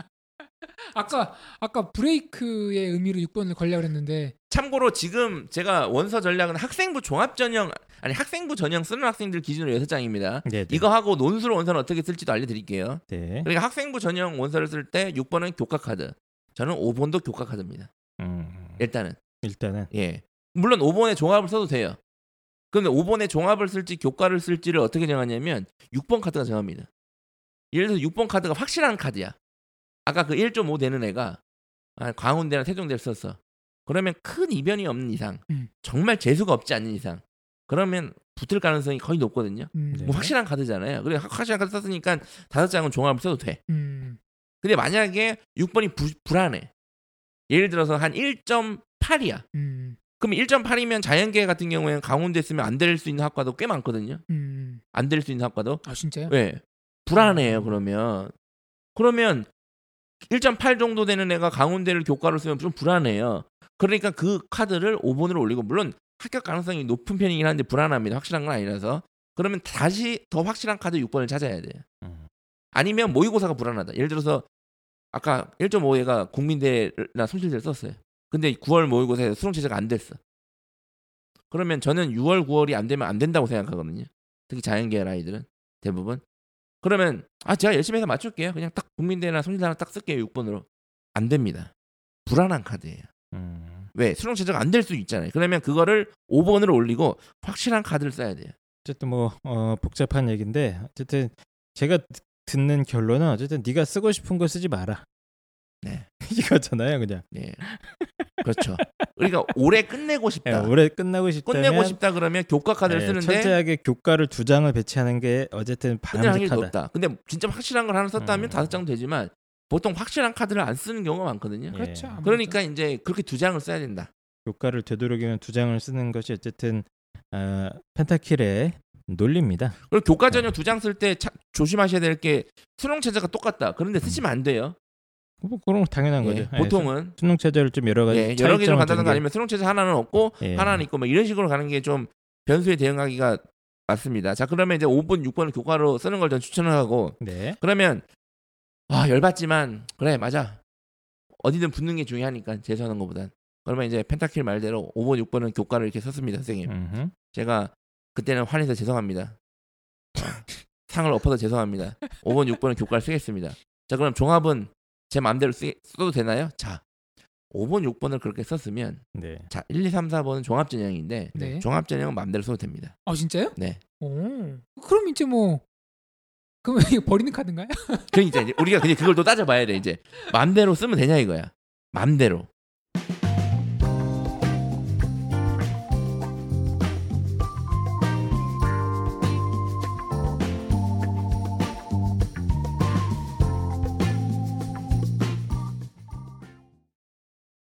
아까 아까 브레이크의 의미로 6번을 걸려 그랬는데 참고로 지금 제가 원서 전략은 학생부 종합 전형 아니 학생부 전형 쓰는 학생들 기준으로 6장입니다. 네, 네. 이거 하고 논술 원서는 어떻게 쓸지도 알려드릴게요. 네. 그러니까 학생부 전형 원서를 쓸 때 6번은 교과 카드. 저는 5번도 교과 카드입니다. 음, 일단은 일단은 예. 물론 5번에 종합을 써도 돼요. 근데 5번에 종합을 쓸지 교과를 쓸지를 어떻게 정하냐면 6번 카드가 정합니다. 예를 들어서 6번 카드가 확실한 카드야. 아까 그 1.5 되는 애가 아, 광운대나 세종대를 썼어. 그러면 큰 이변이 없는 이상, 음. 정말 재수가 없지 않는 이상, 그러면 붙을 가능성이 거의 높거든요. 음, 네. 뭐 확실한 카드잖아요. 그래 확실한 카드 썼으니까 다섯 장은 종합을 써도 돼. 음, 근데 만약에 6번이 부, 불안해. 예를 들어서 한 1.8이야. 음, 그럼 1.8이면 자연계 같은 경우에는 강원대 쓰면 안 될 수 있는 학과도 꽤 많거든요. 음. 안될 수 있는 학과도. 아 진짜요? 왜? 불안해요, 그러면. 그러면 1.8 정도 되는 애가 강원대를 교과로 쓰면 좀 불안해요. 그러니까 그 카드를 5번으로 올리고 물론 합격 가능성이 높은 편이긴 한데 불안합니다. 확실한 건 아니라서. 그러면 다시 더 확실한 카드 6번을 찾아야 돼요. 음. 아니면 모의고사가 불안하다. 예를 들어서 아까 1.5회가 국민대나 성실대를 썼어요. 근데 9월 모의고사에서 수능 최저가 안 됐어. 그러면 저는 6월, 9월이 안 되면 안 된다고 생각하거든요. 특히 자연계열 아이들은 대부분. 그러면 아 제가 열심히 해서 맞출게요. 그냥 딱 국민대나 성실대 하나 딱 쓸게요. 6번으로. 안 됩니다. 불안한 카드예요. 음, 왜? 수능 최저가 안될 수 있잖아요. 그러면 그거를 5번으로 올리고 확실한 카드를 써야 돼요. 어쨌든 뭐 어, 복잡한 얘기인데 어쨌든 제가 듣- 듣는 결론은 어쨌든 네가 쓰고 싶은 거 쓰지 마라. 네. (laughs) 이거잖아요, 그냥. 네. 그렇죠. 그러니까 올해 끝내고 예, 싶다. 올해 끝나고 싶다면 끝내고 싶다 그러면 교과 카드를 예, 쓰는데 철저하게 교과를 두 장을 배치하는 게 어쨌든 바람직하다. 높다. 근데 진짜 확실한 걸 하나 썼다면 음. 다섯 장 되지만 보통 확실한 카드를 안 쓰는 경우가 많거든요. 예. 그렇죠. 아무래도. 그러니까 이제 그렇게 두 장을 써야 된다. 교과를 되도록이면 두 장을 쓰는 것이 어쨌든 어, 펜타킬의 논리입니다. 그리고 교과 전형 두장 쓸 때 조심하셔야 될 게 수능 체제가 똑같다. 그런데 쓰시면 안 돼요. 뭐 그런 거 당연한 예, 거죠. 예, 보통은 수- 수능 체제를 좀 여러 가지 예, 여러 개좀 차이점을 간다는 두는 거 게- 아니면 수능 체제 하나는 없고 예. 하나는 있고 뭐 이런 식으로 가는 게 좀 변수에 대응하기가 맞습니다. 자 그러면 이제 5번, 6번을 교과로 쓰는 걸 전 추천을 하고 네. 그러면 아 열받지만 그래 맞아 어디든 붙는 게 중요하니까 재수하는 것보단 그러면 이제 펜타킬 말대로 5번 6번은 교과를 이렇게 썼습니다 선생님 음흠. 제가 그때는 화내서 죄송합니다 어, 상을 엎어서 죄송합니다 5번 6번은 교과를 쓰겠습니다 자 그럼 종합은 제 마음대로 쓰, 써도 되나요? 자 5번, 6번을 그렇게 썼으면 네. 자 1, 2, 3, 4번은 종합 전형인데 네. 종합 전형은 마음대로 써도 됩니다. 아 진짜요? 네. 오. 그럼 이제 뭐 그럼 이거 버리는 카드인가요? 그러니까 이제 우리가 그냥 그걸 또 따져봐야 돼 이제 마음대로 쓰면 되냐 이거야. 마음대로.